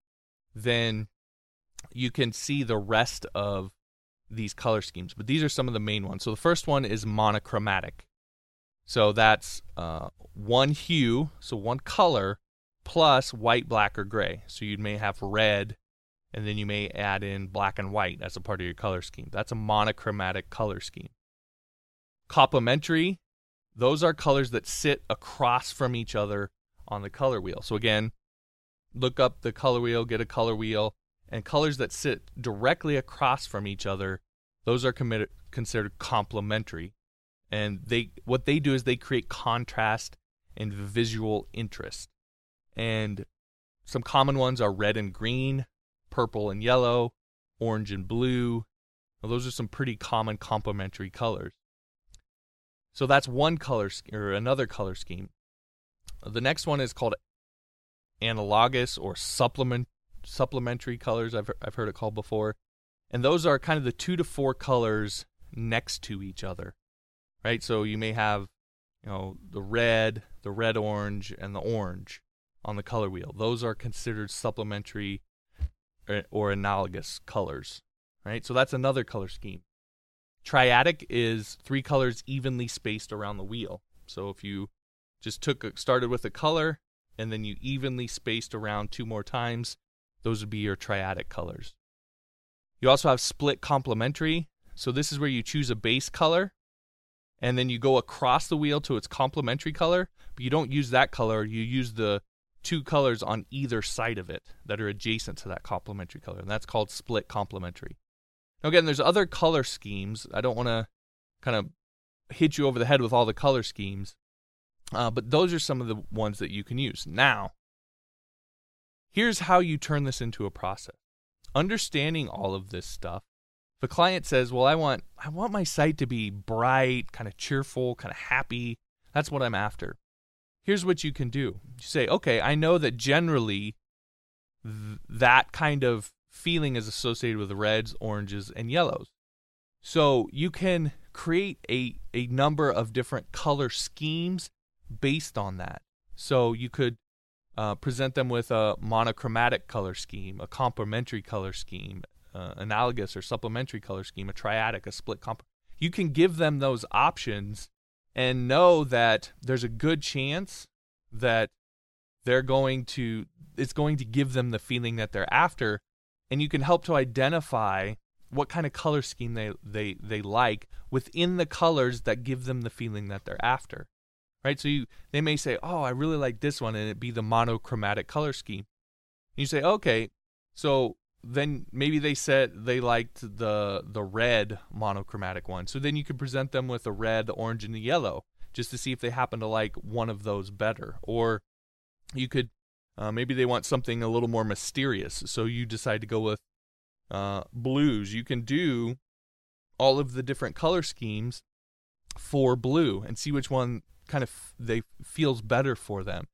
then you can see the rest of these color schemes. But these are some of the main ones. So the first one is monochromatic. So that's uh, one hue, so one color, plus white, black, or gray. So you may have red, and then you may add in black and white as a part of your color scheme. That's a monochromatic color scheme. Complementary, those are colors that sit across from each other on the color wheel. So again, look up the color wheel, get a color wheel, and colors that sit directly across from each other, those are committed, considered complementary and they what they do is they create contrast and visual interest. And some common ones are red and green, purple and yellow, orange and blue. Now, those are some pretty common complementary colors. So that's one color or another color scheme. The next one is called analogous or supplement supplementary colors. I've I've heard it called before, and those are kind of the two to four colors next to each other right? So you may have, you know, the red, the red orange, and the orange on the color wheel. Those are considered supplementary or analogous colors, right? So that's another color scheme. Triadic is three colors evenly spaced around the wheel. So if you just took started with a color and then you evenly spaced around two more times, those would be your triadic colors. You also have split complementary. So this is where you choose a base color and then you go across the wheel to its complementary color, but you don't use that color. You use the two colors on either side of it that are adjacent to that complementary color, and that's called split complementary. Now, again, there's other color schemes. I don't want to kind of hit you over the head with all the color schemes, uh, but those are some of the ones that you can use. Now, here's how you turn this into a process. Understanding all of this stuff the client says, "Well, I want I want my site to be bright, kind of cheerful, kind of happy," that's what I'm after. Here's what you can do. You say, okay, I know that generally th- that kind of feeling is associated with reds, oranges, and yellows. So you can create a, a number of different color schemes based on that. So you could uh, present them with a monochromatic color scheme, a complementary color scheme, uh, analogous or supplementary color scheme, a triadic, a split comp. You can give them those options and know that there's a good chance that they're going to it's going to give them the feeling that they're after and you can help to identify what kind of color scheme they they they like within the colors that give them the feeling that they're after right? So you they may say oh i really like this one and it be the monochromatic color scheme. And you say okay so then maybe they said they liked the the red monochromatic one so then you could present them with a red the orange and the yellow just to see if they happen to like one of those better or you could uh, maybe they want something a little more mysterious, so you decide to go with uh, blues. You can do all of the different color schemes for blue and see which one kind of they feels better for them.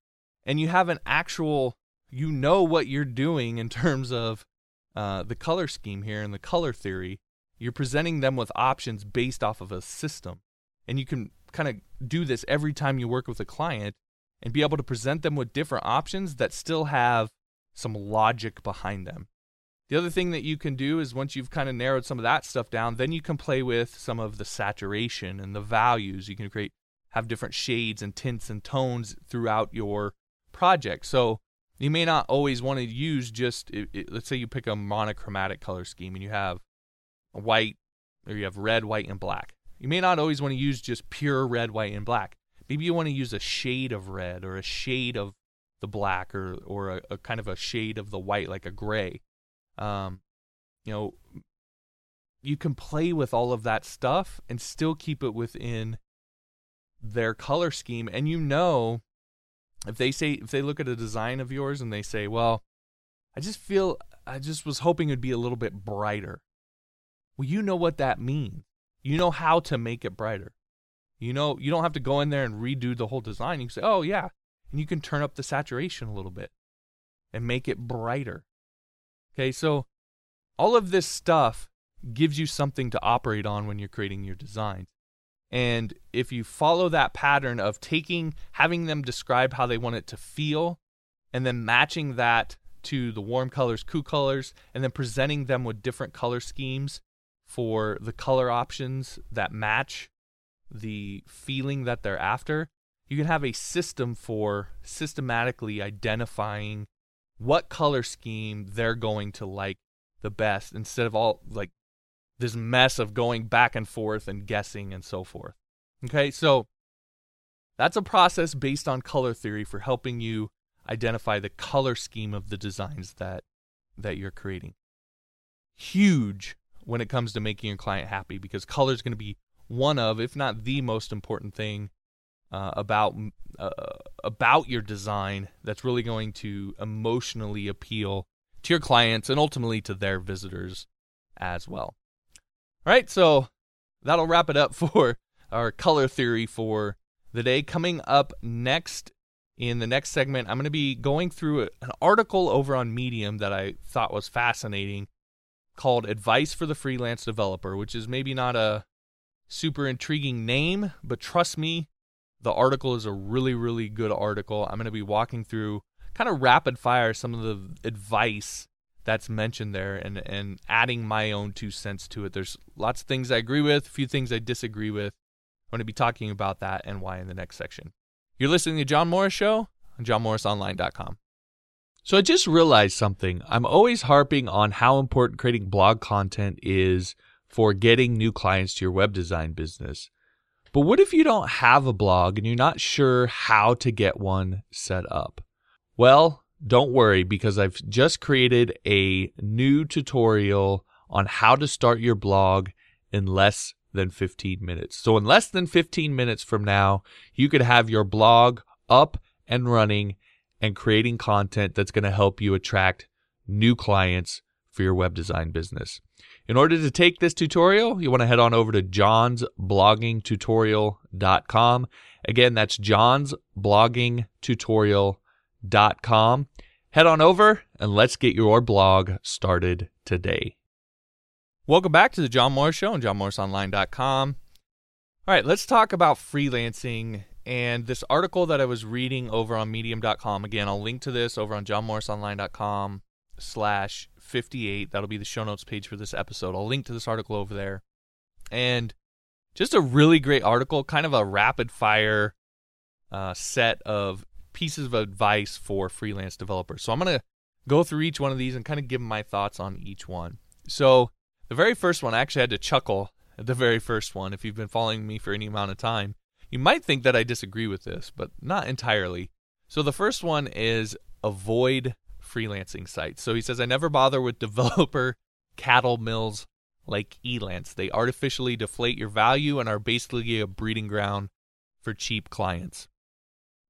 And you have an actual, you know what you're doing in terms of uh, the color scheme here and the color theory. You're presenting them with options based off of a system, and you can kind of do this every time you work with a client and be able to present them with different options that still have some logic behind them. The other thing that you can do is once you've kind of narrowed some of that stuff down, then you can play with some of the saturation and the values. You can create have different shades and tints and tones throughout your project. So you may not always want to use just it, it, let's say you pick a monochromatic color scheme and you have white or you have red, white and black. You may not always want to use just pure red, white and black. Maybe you want to use a shade of red or a shade of the black or or a, a kind of a shade of the white, like a gray. Um, you know, you can play with all of that stuff and still keep it within their color scheme. And you know, if they say if they look at a design of yours and they say, "Well, I just feel I just was hoping it'd be a little bit brighter." Well, you know what that means. You know how to make it brighter. You know, you don't have to go in there and redo the whole design. You can say, oh, yeah. And you can turn up the saturation a little bit and make it brighter. Okay, so all of this stuff gives you something to operate on when you're creating your designs. And if you follow that pattern of taking, having them describe how they want it to feel, and then matching that to the warm colors, cool colors, and then presenting them with different color schemes for the color options that match the feeling that they're after, you can have a system for systematically identifying what color scheme they're going to like the best instead of all like this mess of going back and forth and guessing and so forth. Okay, so that's a process based on color theory for helping you identify the color scheme of the designs that that you're creating. Huge when it comes to making your client happy because color is going to be one of, if not the most important thing uh, about uh, about your design that's really going to emotionally appeal to your clients and ultimately to their visitors as well. All right, so that'll wrap it up for our color theory for the day. Coming up next in the next segment, I'm going to be going through an article over on Medium that I thought was fascinating called Advice for the Freelance Developer, which is maybe not a super intriguing name, but trust me, the article is a really, really good article. I'm going to be walking through kind of rapid fire some of the advice that's mentioned there and, and adding my own two cents to it. There's lots of things I agree with, a few things I disagree with. I'm going to be talking about that and why in the next section. You're listening to John Morris Show on johnmorrisonline.com. So I just realized something. I'm always harping on how important creating blog content is for getting new clients to your web design business. But what if you don't have a blog and you're not sure how to get one set up? Well, don't worry because I've just created a new tutorial on how to start your blog in less than 15 minutes. So, in less than 15 minutes from now, you could have your blog up and running and creating content that's going to help you attract new clients for your web design business. In order to take this tutorial, you want to head on over to johnsbloggingtutorial.com. Again, that's johnsbloggingtutorial.com. Head on over and let's get your blog started today. Welcome back to the John Morris Show on johnmorrisonline.com. All right, let's talk about freelancing and this article that I was reading over on medium.com. Again, I'll link to this over on johnmorrisonline.com slash 58. That'll be the show notes page for this episode. I'll link to this article over there. And just a really great article, kind of a rapid fire uh, set of pieces of advice for freelance developers. So I'm going to go through each one of these and kind of give my thoughts on each one. So the very first one, I actually had to chuckle at the very first one. If you've been following me for any amount of time, you might think that I disagree with this, but not entirely. So the first one is avoid freelancing sites. So he says, I never bother with developer cattle mills like Elance. They artificially deflate your value and are basically a breeding ground for cheap clients.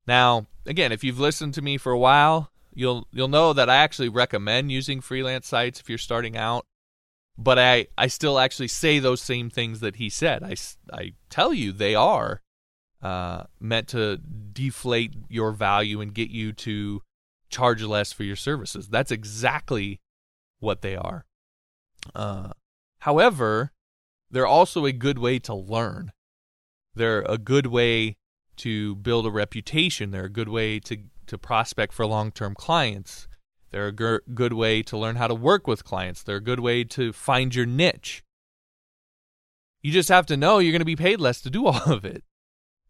Now, again, if you've listened to me for a while, you'll you'll know that I actually recommend using freelance sites if you're starting out. But I, I still actually say those same things that he said. I, I tell you they are uh, meant to deflate your value and get you to charge less for your services. That's exactly what they are. Uh, however, they're also a good way to learn. They're a good way to build a reputation. They're a good way to, to prospect for long term clients. They're a g- good way to learn how to work with clients. They're a good way to find your niche. You just have to know you're going to be paid less to do all of it.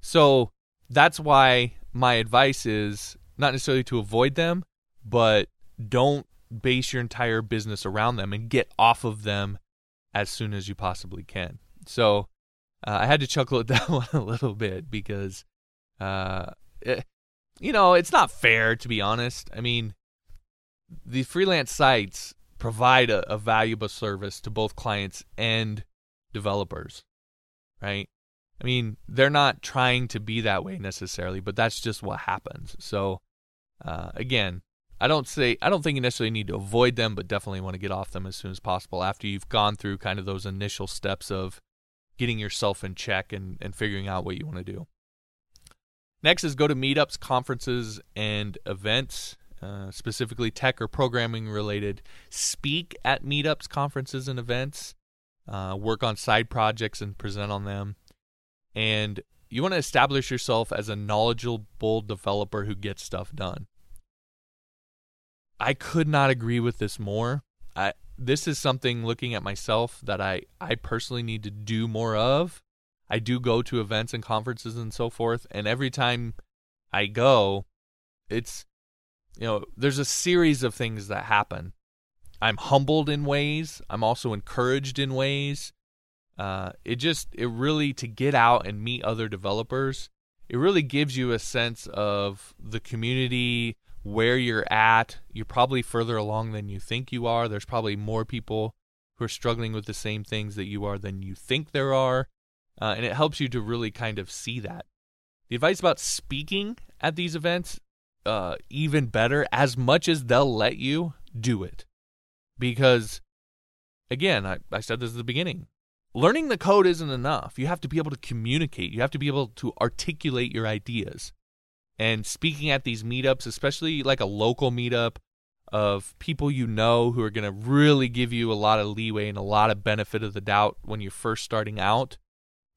So that's why my advice is not necessarily to avoid them, but don't base your entire business around them and get off of them as soon as you possibly can. So uh, I had to chuckle at that one a little bit because uh, it, eh, you know, it's not fair to be honest. I mean, the freelance sites provide a, a valuable service to both clients and developers, right? I mean, they're not trying to be that way necessarily, but that's just what happens. So, uh, again, I don't say I don't think you necessarily need to avoid them, but definitely want to get off them as soon as possible after you've gone through kind of those initial steps of getting yourself in check and, and figuring out what you want to do. Next is go to meetups, conferences, and events, uh, specifically tech or programming related. Speak at meetups, conferences, and events. Uh, work on side projects and present on them. And you want to establish yourself as a knowledgeable developer who gets stuff done. I could not agree with this more. I this is something looking at myself that I I personally need to do more of I do go to events and conferences and so forth, and every time I go, it's you know, there's a series of things that happen. I'm humbled in ways. I'm also encouraged in ways. Uh, it just it really to get out and meet other developers. It really gives you a sense of the community, where you're at. You're probably further along than you think you are. There's probably more people who are struggling with the same things that you are than you think there are uh, and it helps you to really kind of see that. The advice about speaking at these events, uh, even better, as much as they'll let you, do it. Because, again, I, I said this at the beginning learning the code isn't enough. You have to be able to communicate, you have to be able to articulate your ideas. And speaking at these meetups, especially like a local meetup of people you know who are going to really give you a lot of leeway and a lot of benefit of the doubt when you're first starting out,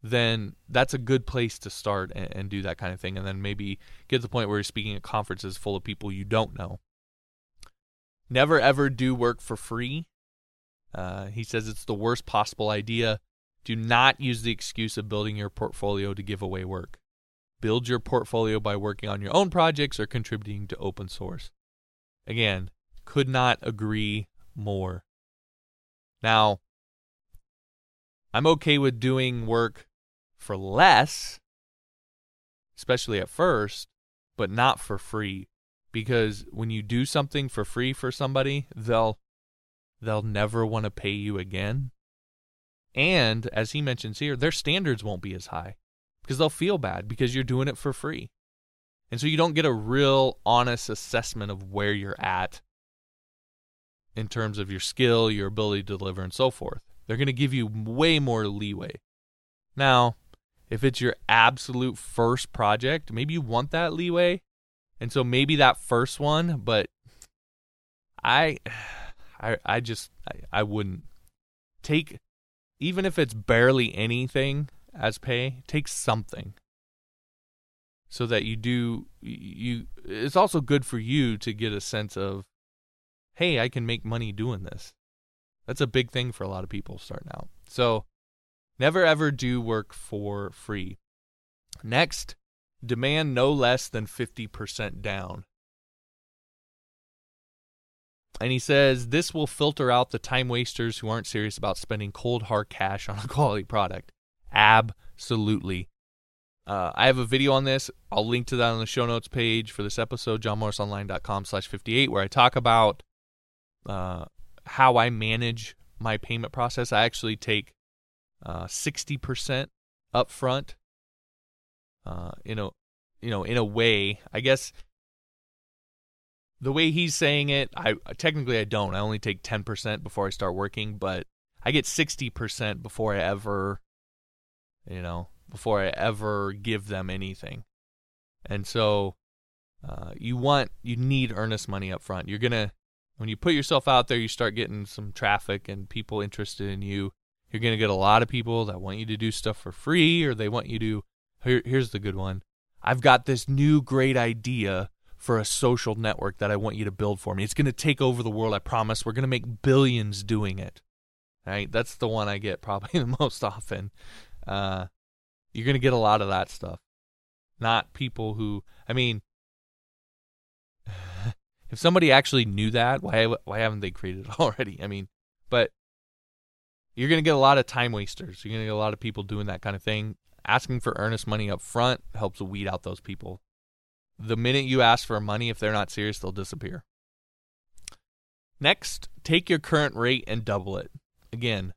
then that's a good place to start and, and, do that kind of thing. And then maybe get to the point where you're speaking at conferences full of people you don't know. Never ever do work for free. Uh, he says it's the worst possible idea. Do not use the excuse of building your portfolio to give away work. Build your portfolio by working on your own projects or contributing to open source. Again, could not agree more. Now, I'm okay with doing work for less, especially at first, but not for free. Because when you do something for free for somebody, they'll they'll never want to pay you again. And as he mentions here, their standards won't be as high because they'll feel bad because you're doing it for free. And so you don't get a real honest assessment of where you're at in terms of your skill, your ability to deliver, and so forth. They're going to give you way more leeway. Now, if it's your absolute first project, maybe you want that leeway. And so maybe that first one, but I I I just I, I wouldn't take even if it's barely anything as pay, take something. So that you do you it's also good for you to get a sense of hey, I can make money doing this. That's a big thing for a lot of people starting out. So never ever do work for free. Next, demand no less than 50% down. And he says this will filter out the time wasters who aren't serious about spending cold hard cash on a quality product. Absolutely. Uh, I have a video on this. I'll link to that on the show notes page for this episode, johnmorrisonline.com slash 58, where I talk about uh, how I manage my payment process. I actually take uh, 60% up front uh, in a you know in a way. I guess the way he's saying it i technically i don't. I only take 10% before i start working but i get 60% before i ever you know before i ever give them anything. And so uh, you want you need earnest money up front you're gonna when you put yourself out there you start getting some traffic and people interested in you you're gonna get a lot of people that want you to do stuff for free or they want you to here, here's the good one I've got this new great idea for a social network that I want you to build for me. It's going to take over the world, I promise. We're going to make billions doing it. Right? That's the one I get probably the most often. Uh, you're going to get a lot of that stuff. Not people who, I mean, if somebody actually knew that, why why haven't they created it already? I mean, but you're going to get a lot of time wasters. You're going to get a lot of people doing that kind of thing asking for earnest money up front helps weed out those people. The minute you ask for money, if they're not serious, they'll disappear. Next, take your current rate and double it. Again,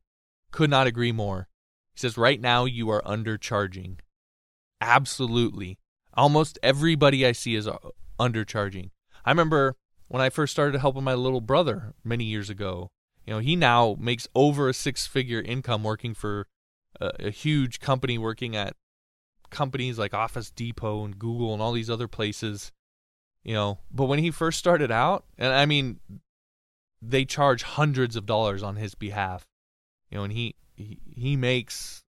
could not agree more. He says, right now you are undercharging. Absolutely. Almost everybody I see is undercharging. I remember when I first started helping my little brother many years ago. You know, he now makes over a six figure income working for a, a huge company working at companies like Office Depot and Google and all these other places, you know. But when he first started out, and I mean, they charge hundreds of dollars on his behalf, you know, and he he, he makes,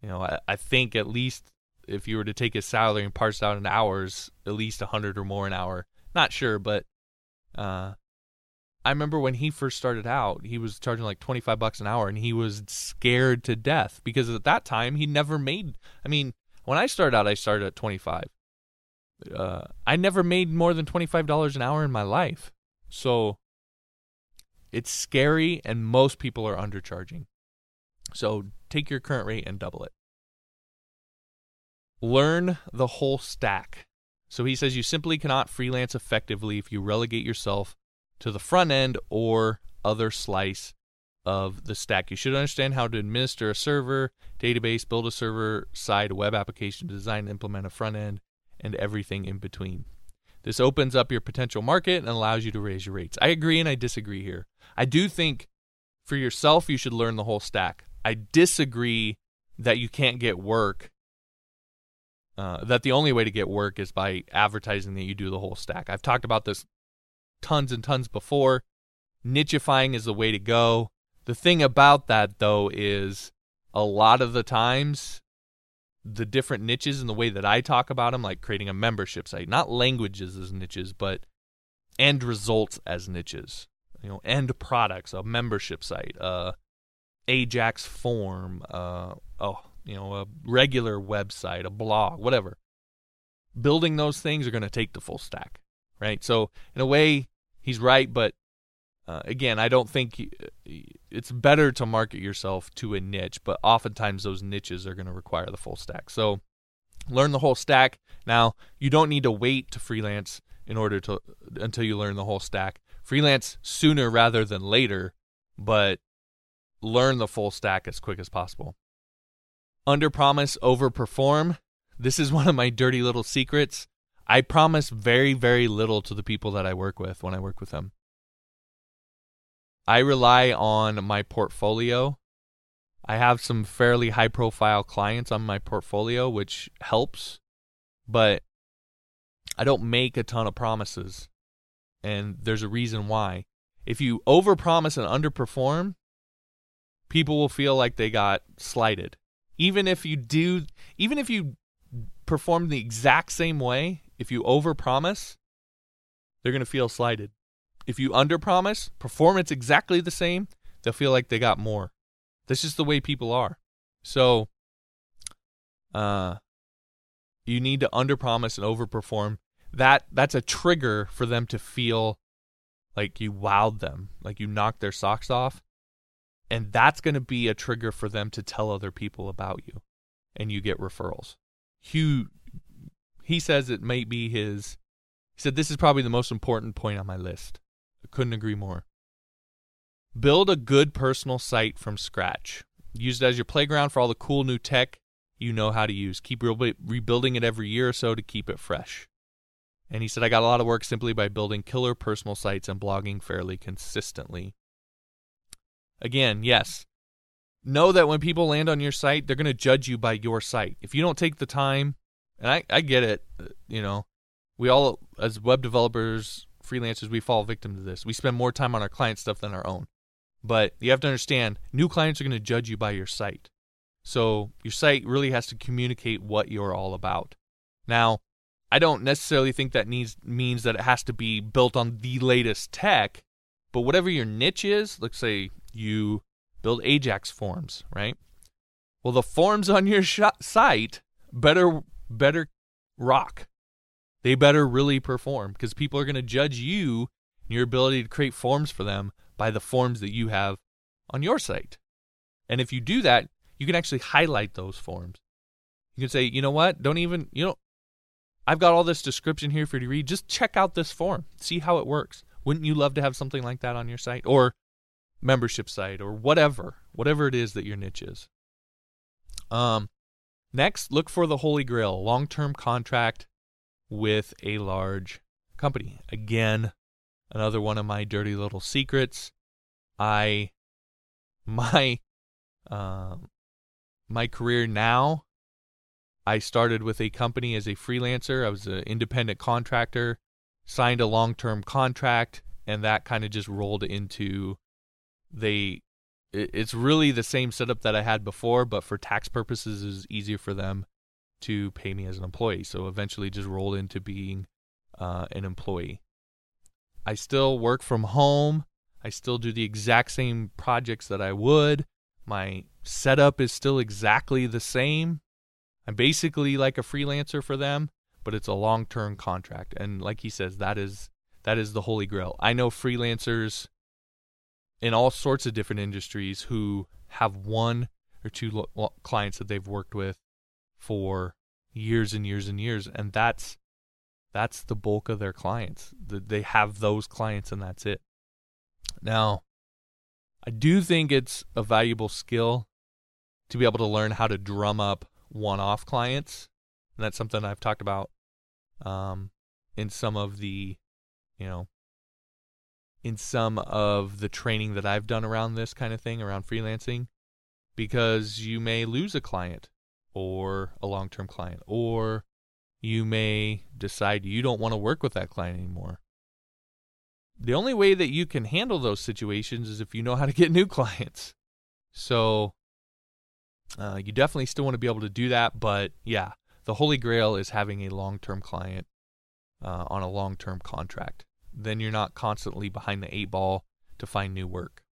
you know, I, I think at least if you were to take his salary and parse out in hours, at least a hundred or more an hour. Not sure, but uh, I remember when he first started out, he was charging like 25 bucks an hour and he was scared to death because at that time he never made I mean, when I started out I started at 25. Uh, I never made more than $25 an hour in my life. So it's scary and most people are undercharging. So take your current rate and double it. Learn the whole stack. So he says you simply cannot freelance effectively if you relegate yourself to the front end or other slice of the stack. You should understand how to administer a server, database, build a server side web application, design, implement a front end, and everything in between. This opens up your potential market and allows you to raise your rates. I agree and I disagree here. I do think for yourself, you should learn the whole stack. I disagree that you can't get work. Uh, that the only way to get work is by advertising that you do the whole stack. I've talked about this tons and tons before. Nichifying is the way to go. The thing about that, though, is a lot of the times the different niches and the way that I talk about them, like creating a membership site, not languages as niches, but end results as niches. You know, end products, a membership site, uh, Ajax form, uh, oh, you know, a regular website, a blog, whatever. Building those things are going to take the full stack, right? So, in a way, he's right, but uh, again, I don't think it's better to market yourself to a niche, but oftentimes those niches are going to require the full stack. So learn the whole stack. Now, you don't need to wait to freelance in order to until you learn the whole stack. Freelance sooner rather than later, but learn the full stack as quick as possible. Under promise, over perform. This is one of my dirty little secrets. I promise very, very little to the people that I work with when I work with them. I rely on my portfolio. I have some fairly high profile clients on my portfolio, which helps, but I don't make a ton of promises. And there's a reason why. If you overpromise and underperform, people will feel like they got slighted. Even if you do even if you perform the exact same way, if you overpromise, they're going to feel slighted. If you underpromise, performance exactly the same, they'll feel like they got more. That's just the way people are. So, uh, you need to underpromise and overperform. That that's a trigger for them to feel like you wowed them, like you knocked their socks off, and that's going to be a trigger for them to tell other people about you, and you get referrals. Hugh, he says it might be his. He said this is probably the most important point on my list. I couldn't agree more. Build a good personal site from scratch. Use it as your playground for all the cool new tech you know how to use. Keep re- rebuilding it every year or so to keep it fresh. And he said, I got a lot of work simply by building killer personal sites and blogging fairly consistently. Again, yes. Know that when people land on your site, they're going to judge you by your site. If you don't take the time, and I, I get it, uh, you know, we all, as web developers, freelancers, we fall victim to this. We spend more time on our client stuff than our own. But you have to understand, new clients are going to judge you by your site. So your site really has to communicate what you're all about. Now, I don't necessarily think that needs means that it has to be built on the latest tech, but whatever your niche is, let's say you build Ajax forms, right? Well, the forms on your sh- site better better rock. They better really perform because people are going to judge you and your ability to create forms for them by the forms that you have on your site. And if you do that, you can actually highlight those forms. You can say, you know what? Don't even, you know, I've got all this description here for you to read. Just check out this form, see how it works. Wouldn't you love to have something like that on your site or membership site or whatever, whatever it is that your niche is? Um, next, look for the holy grail, long-term contract with a large company. Again, another one of my dirty little secrets. I my uh, my career now. I started with a company as a freelancer. I was an independent contractor, signed a long-term contract, and that kind of just rolled into they. It's really the same setup that I had before, but for tax purposes, it's easier for them to pay me as an employee. So eventually, just rolled into being uh, an employee. I still work from home. I still do the exact same projects that I would. My setup is still exactly the same. I'm basically like a freelancer for them, but it's a long-term contract. And like he says, that is that is the holy grail. I know freelancers in all sorts of different industries who have one or two lo- clients that they've worked with for years and years and years and that's that's the bulk of their clients. They have those clients and that's it. Now, I do think it's a valuable skill to be able to learn how to drum up one-off clients. And that's something I've talked about um, in some of the, you know, in some of the training that I've done around this kind of thing, around freelancing, because you may lose a client or a long-term client, or you may decide you don't want to work with that client anymore. The only way that you can handle those situations is if you know how to get new clients. So uh, you definitely still want to be able to do that, but yeah, the holy grail is having a long-term client uh, on a long-term contract. Then you're not constantly behind the eight ball to find new work.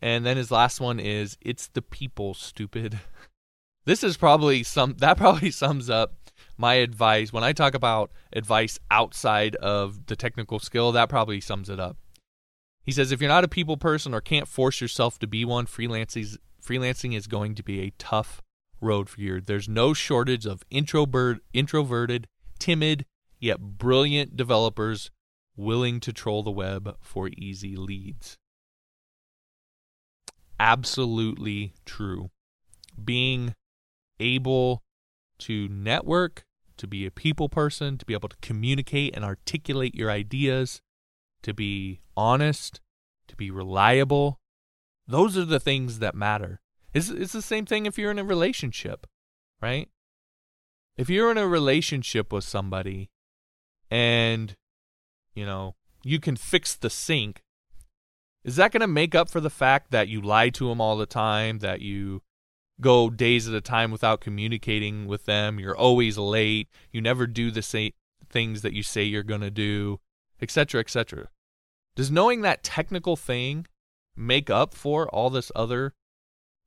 And then his last one is it's the people, stupid. this is probably some that probably sums up my advice when I talk about advice outside of the technical skill, that probably sums it up. He says if you're not a people person or can't force yourself to be one, freelancing freelancing is going to be a tough road for you. There's no shortage of introvert, introverted, timid, yet brilliant developers willing to troll the web for easy leads. Absolutely true. Being able to network, to be a people person, to be able to communicate and articulate your ideas, to be honest, to be reliable. Those are the things that matter. It's, it's the same thing if you're in a relationship, right? If you're in a relationship with somebody and, you know, you can fix the sink, is that going to make up for the fact that you lie to them all the time, that you go days at a time without communicating with them, you're always late, you never do the same things that you say you're going to do, etc., etc. Does knowing that technical thing make up for all this other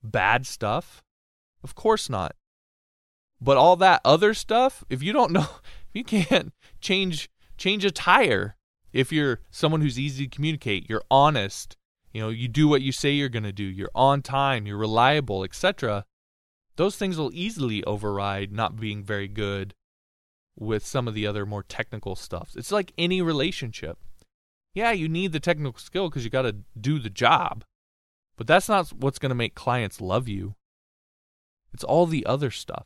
bad stuff? Of course not. But all that other stuff, if you don't know, if you can't change change a tire, if you're someone who's easy to communicate, you're honest, you know, you do what you say you're going to do, you're on time, you're reliable, etc. Those things will easily override not being very good with some of the other more technical stuff. It's like any relationship. Yeah, you need the technical skill because you got to do the job, but that's not what's going to make clients love you. It's all the other stuff.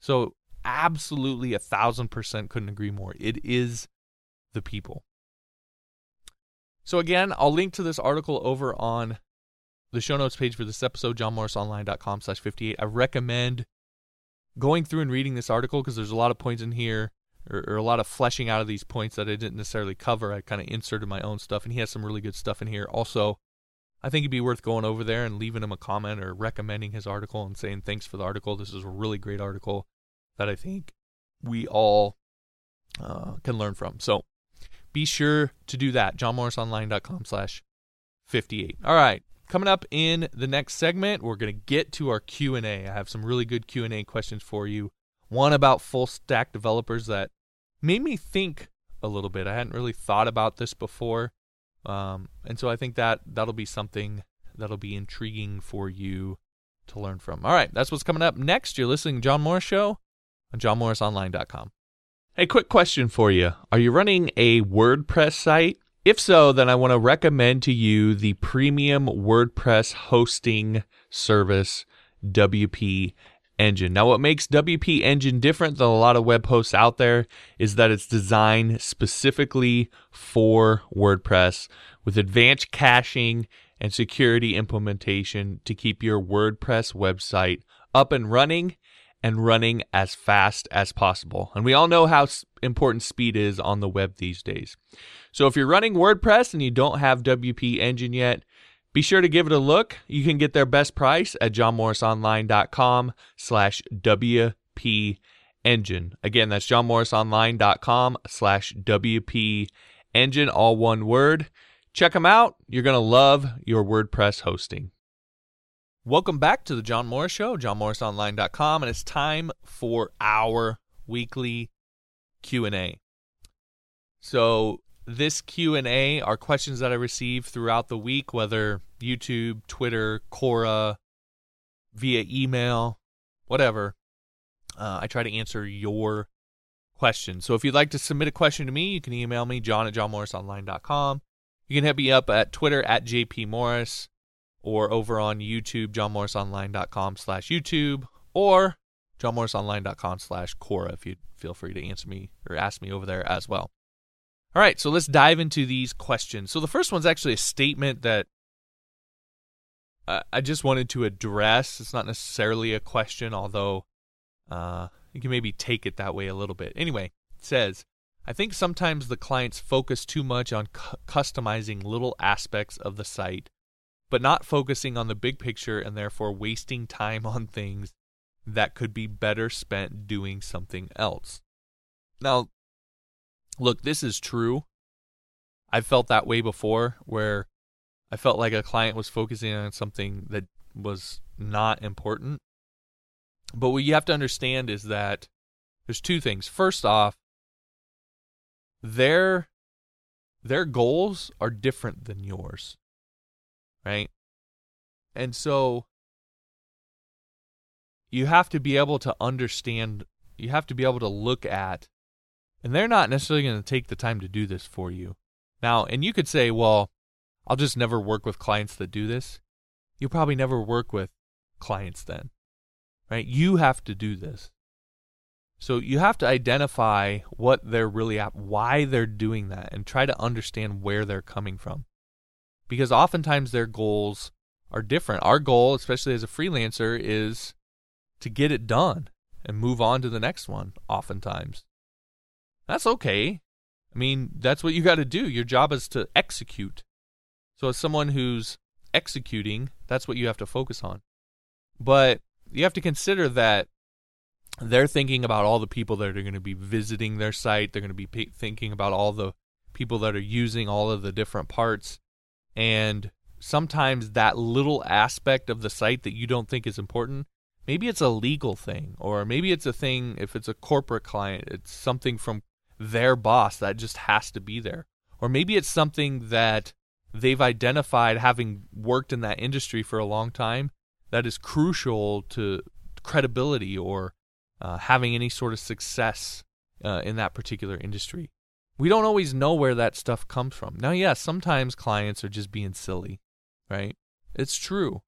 So, absolutely a thousand percent couldn't agree more. It is the people. So, again, I'll link to this article over on the show notes page for this episode, johnmorrisonline.com slash 58. I recommend going through and reading this article because there's a lot of points in here or, or, a lot of fleshing out of these points that I didn't necessarily cover. I kind of inserted my own stuff, and he has some really good stuff in here. Also, I think it'd be worth going over there and leaving him a comment or recommending his article and saying thanks for the article. This is a really great article that I think we all uh, can learn from. So be sure to do that. JohnMorrisOnline.com slash 58. All right. Coming up in the next segment, we're going to get to our Q&A. I have some really good Q&A questions for you. One about full stack developers that made me think a little bit. I hadn't really thought about this before. Um, and so I think that that'll be something that'll be intriguing for you to learn from. All right, that's what's coming up next. You're listening to John Morris Show on johnmorrisonline.com. Hey, quick question for you. Are you running a WordPress site? If so, then I want to recommend to you the premium WordPress hosting service, WP Engine. Now, what makes WP Engine different than a lot of web hosts out there is that it's designed specifically for WordPress with advanced caching and security implementation to keep your WordPress website up and running and running as fast as possible. And we all know how important speed is on the web these days. So if you're running WordPress and you don't have WP Engine yet, be sure to give it a look. You can get their best price at johnmorrisonline.com slash WP Engine. Again, that's johnmorrisonline.com slash WP Engine, all one word. Check them out. You're going to love your WordPress hosting. Welcome back to the John Morris Show, johnmorrisonline.com, and it's time for our weekly Q&A. So, this Q&A are questions that I receive throughout the week whether YouTube, Twitter, Quora, via email, whatever. Uh, I try to answer your questions. So if you'd like to submit a question to me, you can email me, john at johnmorrisonline.com. You can hit me up at Twitter at jpmorris or over on YouTube, johnmorrisonline.com slash YouTube, or johnmorrisonline.com slash Quora if you'd feel free to answer me or ask me over there as well. All right, so let's dive into these questions. So the first one's actually a statement that I just wanted to address. It's not necessarily a question, although uh, you can maybe take it that way a little bit. Anyway, it says, I think sometimes the clients focus too much on cu- customizing little aspects of the site but not focusing on the big picture and therefore wasting time on things that could be better spent doing something else. Now, look, this is true. I've felt that way before where I felt like a client was focusing on something that was not important. But what you have to understand is that there's two things. First off, their their goals are different than yours right? And so you have to be able to understand, you have to be able to look at, and they're not necessarily going to take the time to do this for you. Now, and you could say, well, I'll just never work with clients that do this. You'll probably never work with clients then, right? You have to do this. So you have to identify what they're really at, why they're doing that, and try to understand where they're coming from. Because oftentimes their goals are different. Our goal, especially as a freelancer, is to get it done and move on to the next one, oftentimes. That's okay. I mean, that's what you got to do. Your job is to execute. So, as someone who's executing, that's what you have to focus on. But you have to consider that they're thinking about all the people that are going to be visiting their site. They're going to be thinking about all the people that are using all of the different parts. And sometimes that little aspect of the site that you don't think is important, maybe it's a legal thing, or maybe it's a thing, if it's a corporate client, it's something from their boss that just has to be there. Or maybe it's something that they've identified having worked in that industry for a long time that is crucial to credibility or uh, having any sort of success uh, in that particular industry. We don't always know where that stuff comes from. Now, yes, yeah, sometimes clients are just being silly, right? It's true.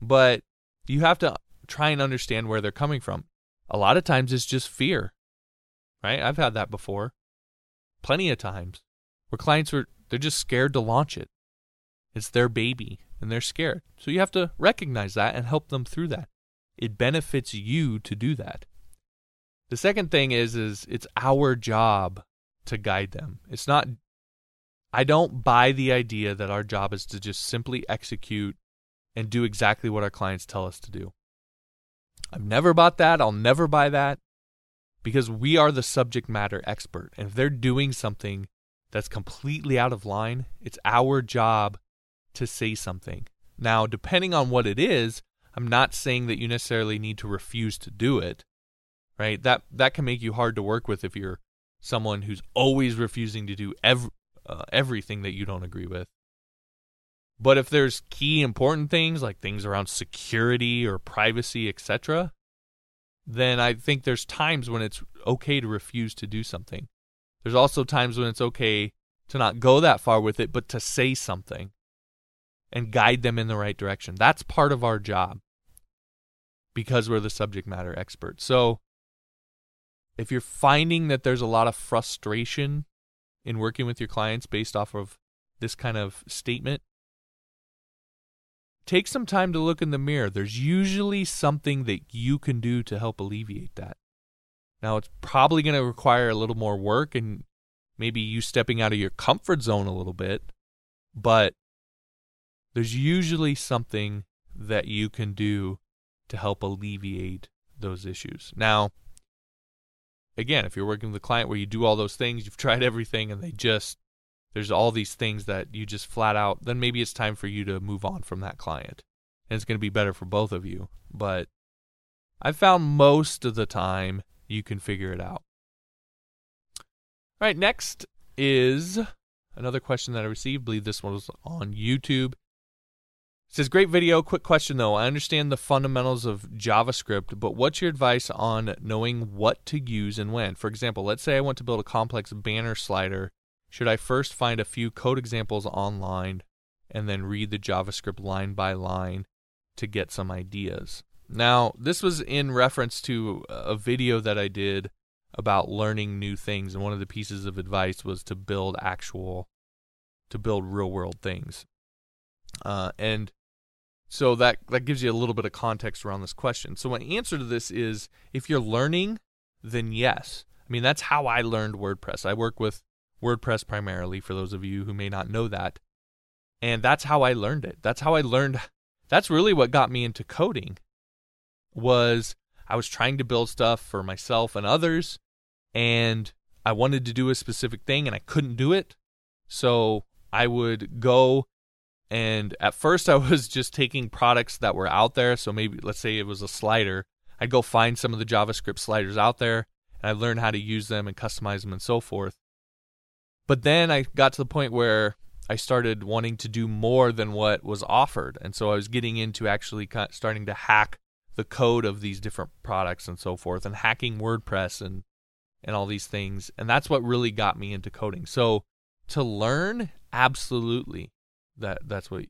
But you have to try and understand where they're coming from. A lot of times it's just fear, right? I've had that before. Plenty of times where clients are they're just scared to launch it. It's their baby and they're scared. So you have to recognize that and help them through that. It benefits you to do that. The second thing is is it's our job to guide them. It's not I don't buy the idea that our job is to just simply execute and do exactly what our clients tell us to do. I've never bought that. I'll never buy that because we are the subject matter expert. And if they're doing something that's completely out of line, it's our job to say something. Now, depending on what it is, I'm not saying that you necessarily need to refuse to do it. Right? That that can make you hard to work with if you're someone who's always refusing to do ev- uh, everything that you don't agree with. But if there's key important things like things around security or privacy, etc., then I think there's times when it's okay to refuse to do something. There's also times when it's okay to not go that far with it, but to say something and guide them in the right direction. That's part of our job because we're the subject matter experts. So if you're finding that there's a lot of frustration in working with your clients based off of this kind of statement, take some time to look in the mirror. There's usually something that you can do to help alleviate that. Now, it's probably going to require a little more work and maybe you stepping out of your comfort zone a little bit, but there's usually something that you can do to help alleviate those issues. Now, again, if you're working with a client where you do all those things, you've tried everything, and they just, there's all these things that you just flat out, then maybe it's time for you to move on from that client. And it's going to be better for both of you. But I've found most of the time you can figure it out. All right, next is another question that I received. I believe this one was on YouTube. Says, Great video. Quick question though. I understand the fundamentals of JavaScript, but what's your advice on knowing what to use and when? For example, let's say I want to build a complex banner slider. Should I first find a few code examples online and then read the JavaScript line by line to get some ideas? Now, this was in reference to a video that I did about learning new things, and one of the pieces of advice was to build actual, to build real world things. Uh, and so that that gives you a little bit of context around this question. So my answer to this is if you're learning, then yes. I mean that's how I learned WordPress. I work with WordPress primarily for those of you who may not know that. And that's how I learned it. That's how I learned that's really what got me into coding was I was trying to build stuff for myself and others and I wanted to do a specific thing and I couldn't do it. So I would go and at first, I was just taking products that were out there. So maybe, let's say it was a slider. I'd go find some of the JavaScript sliders out there and I learned how to use them and customize them and so forth. But then I got to the point where I started wanting to do more than what was offered. And so I was getting into actually starting to hack the code of these different products and so forth and hacking WordPress and and all these things. And that's what really got me into coding. So to learn, absolutely that that's what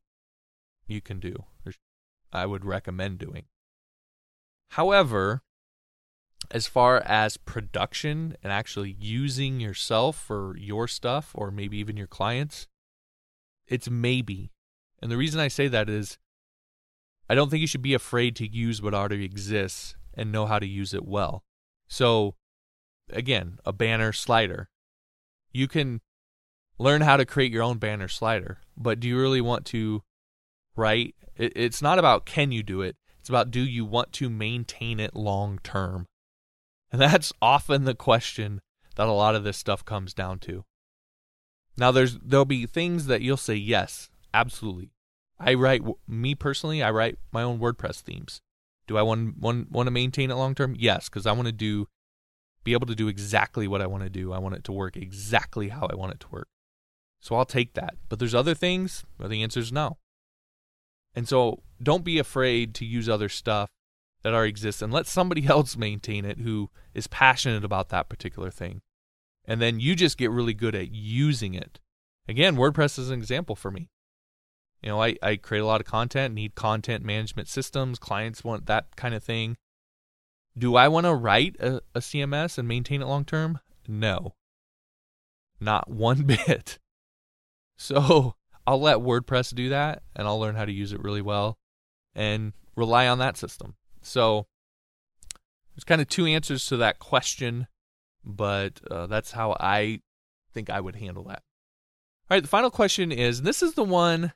you can do. I would recommend doing. However, as far as production and actually using yourself for your stuff or maybe even your clients, it's maybe. And the reason I say that is I don't think you should be afraid to use what already exists and know how to use it well. So, again, a banner slider. You can learn how to create your own banner slider, but do you really want to write? It's not about can you do it, it's about do you want to maintain it long term? And that's often the question that a lot of this stuff comes down to. Now there's there'll be things that you'll say yes, absolutely. I write me personally, I write my own WordPress themes. Do I want want, want to maintain it long term? Yes, cuz I want to do be able to do exactly what I want to do. I want it to work exactly how I want it to work. So I'll take that. But there's other things where the answer is no. And so don't be afraid to use other stuff that already exists and let somebody else maintain it who is passionate about that particular thing and then you just get really good at using it. Again, WordPress is an example for me. You know, I, I create a lot of content, need content management systems, clients want that kind of thing. Do I want to write a, a CMS and maintain it long term? No. Not one bit. So I'll let WordPress do that and I'll learn how to use it really well and rely on that system. So there's kind of two answers to that question but uh, that's how I think I would handle that. All right, the final question is this is the one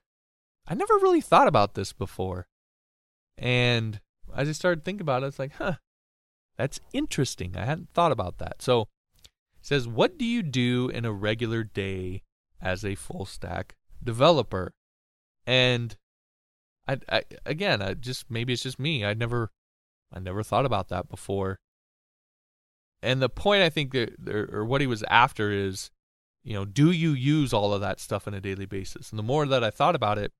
I never really thought about this before. And as I started thinking about it, it's like, huh, that's interesting. I hadn't thought about that. So it says, What do you do in a regular day as a full stack developer? And I, I again, I just maybe it's just me. I never I never thought about that before and the point I think that, or what he was after is, you know, do you use all of that stuff on a daily basis? And the more that I thought about it,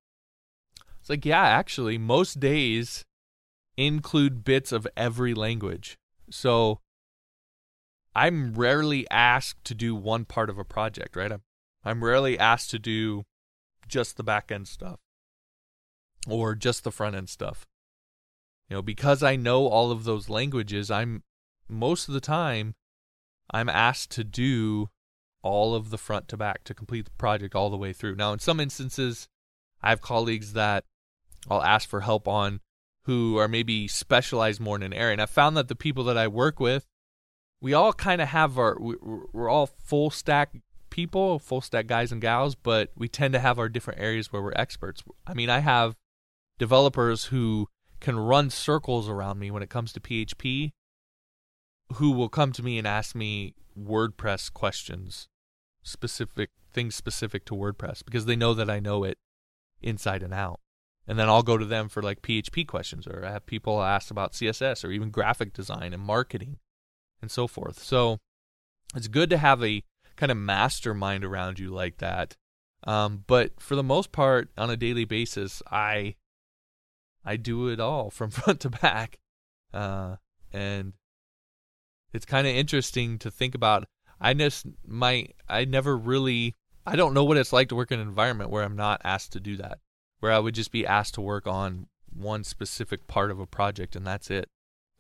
it's like, yeah, actually, most days include bits of every language. So I'm rarely asked to do one part of a project, right? I'm, I'm rarely asked to do just the back end stuff or just the front end stuff. You know, because I know all of those languages, I'm most of the time I'm asked to do all of the front to back to complete the project all the way through. Now, in some instances, I have colleagues that I'll ask for help on who are maybe specialized more in an area. And I found that the people that I work with, we all kind of have our, we're all full stack people, full stack guys and gals, but we tend to have our different areas where we're experts. I mean, I have developers who can run circles around me when it comes to PHP who will come to me and ask me WordPress questions, specific things specific to WordPress because they know that I know it inside and out. And then I'll go to them for like PHP questions or I have people ask about CSS or even graphic design and marketing and so forth. So it's good to have a kind of mastermind around you like that. Um, but for the most part, on a daily basis, I I do it all from front to back, uh, and it's kind of interesting to think about. I just my I never really I don't know what it's like to work in an environment where I'm not asked to do that, where I would just be asked to work on one specific part of a project and that's it.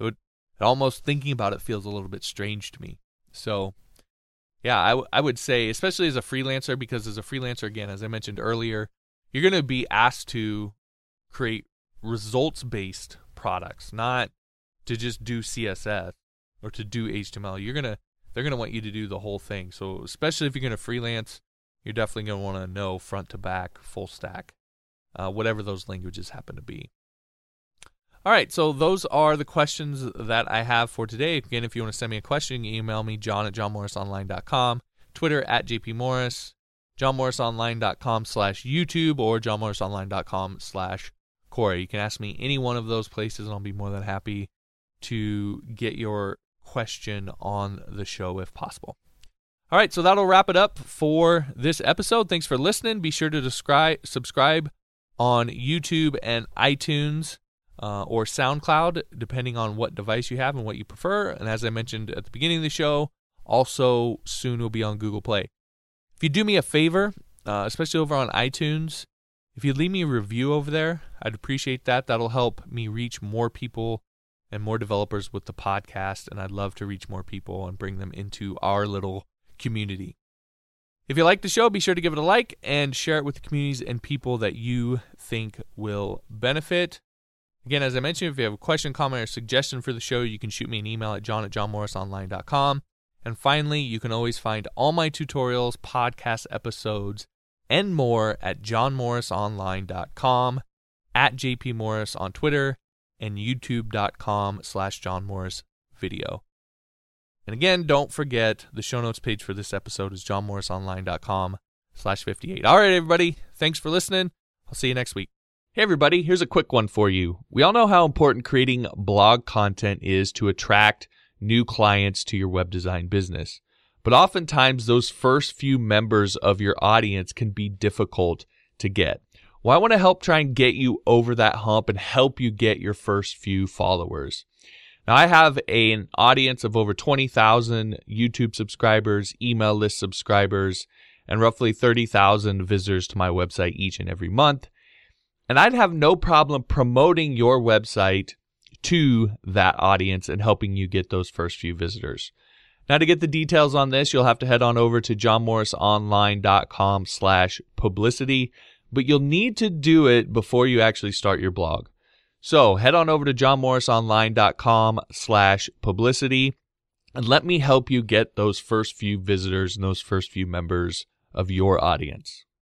It would almost thinking about it feels a little bit strange to me. So, yeah, I, w- I would say, especially as a freelancer, because as a freelancer, again, as I mentioned earlier, you're going to be asked to create results based products, not to just do CSS or to do HTML, you're gonna they're gonna want you to do the whole thing. So especially if you're gonna freelance, you're definitely gonna want to know front to back, full stack, uh, whatever those languages happen to be. All right, so those are the questions that I have for today. Again, if you want to send me a question, email me, john at johnmorrisonline.com, Twitter at jpmorris, johnmorrisonline.com slash YouTube, or johnmorrisonline.com slash Quora. You can ask me any one of those places, and I'll be more than happy to get your question on the show if possible. All right, so that'll wrap it up for this episode. Thanks for listening. Be sure to describe, subscribe on YouTube and iTunes uh, or SoundCloud, depending on what device you have and what you prefer. And as I mentioned at the beginning of the show, also soon will be on Google Play. If you do me a favor, uh, especially over on iTunes, if you leave me a review over there, I'd appreciate that. That'll help me reach more people and more developers with the podcast, and I'd love to reach more people and bring them into our little community. If you like the show, be sure to give it a like and share it with the communities and people that you think will benefit. Again, as I mentioned, if you have a question, comment, or suggestion for the show, you can shoot me an email at john at johnmorrisonline.com. And finally, you can always find all my tutorials, podcast episodes, and more at johnmorrisonline.com, at jpmorris on Twitter, and youtube.com slash johnmorrisvideo. And again, don't forget the show notes page for this episode is johnmorrisonline.com slash 58. All right, everybody. Thanks for listening. I'll see you next week. Hey, everybody. Here's a quick one for you. We all know how important creating blog content is to attract new clients to your web design business. But oftentimes, those first few members of your audience can be difficult to get. Well, I want to help try and get you over that hump and help you get your first few followers. Now, I have a, an audience of over 20,000 YouTube subscribers, email list subscribers, and roughly 30,000 visitors to my website each and every month. And I'd have no problem promoting your website to that audience and helping you get those first few visitors. Now, to get the details on this, you'll have to head on over to johnmorrisonline.com slash publicity, but you'll need to do it before you actually start your blog. So head on over to johnmorrisonline.com slash publicity and let me help you get those first few visitors and those first few members of your audience.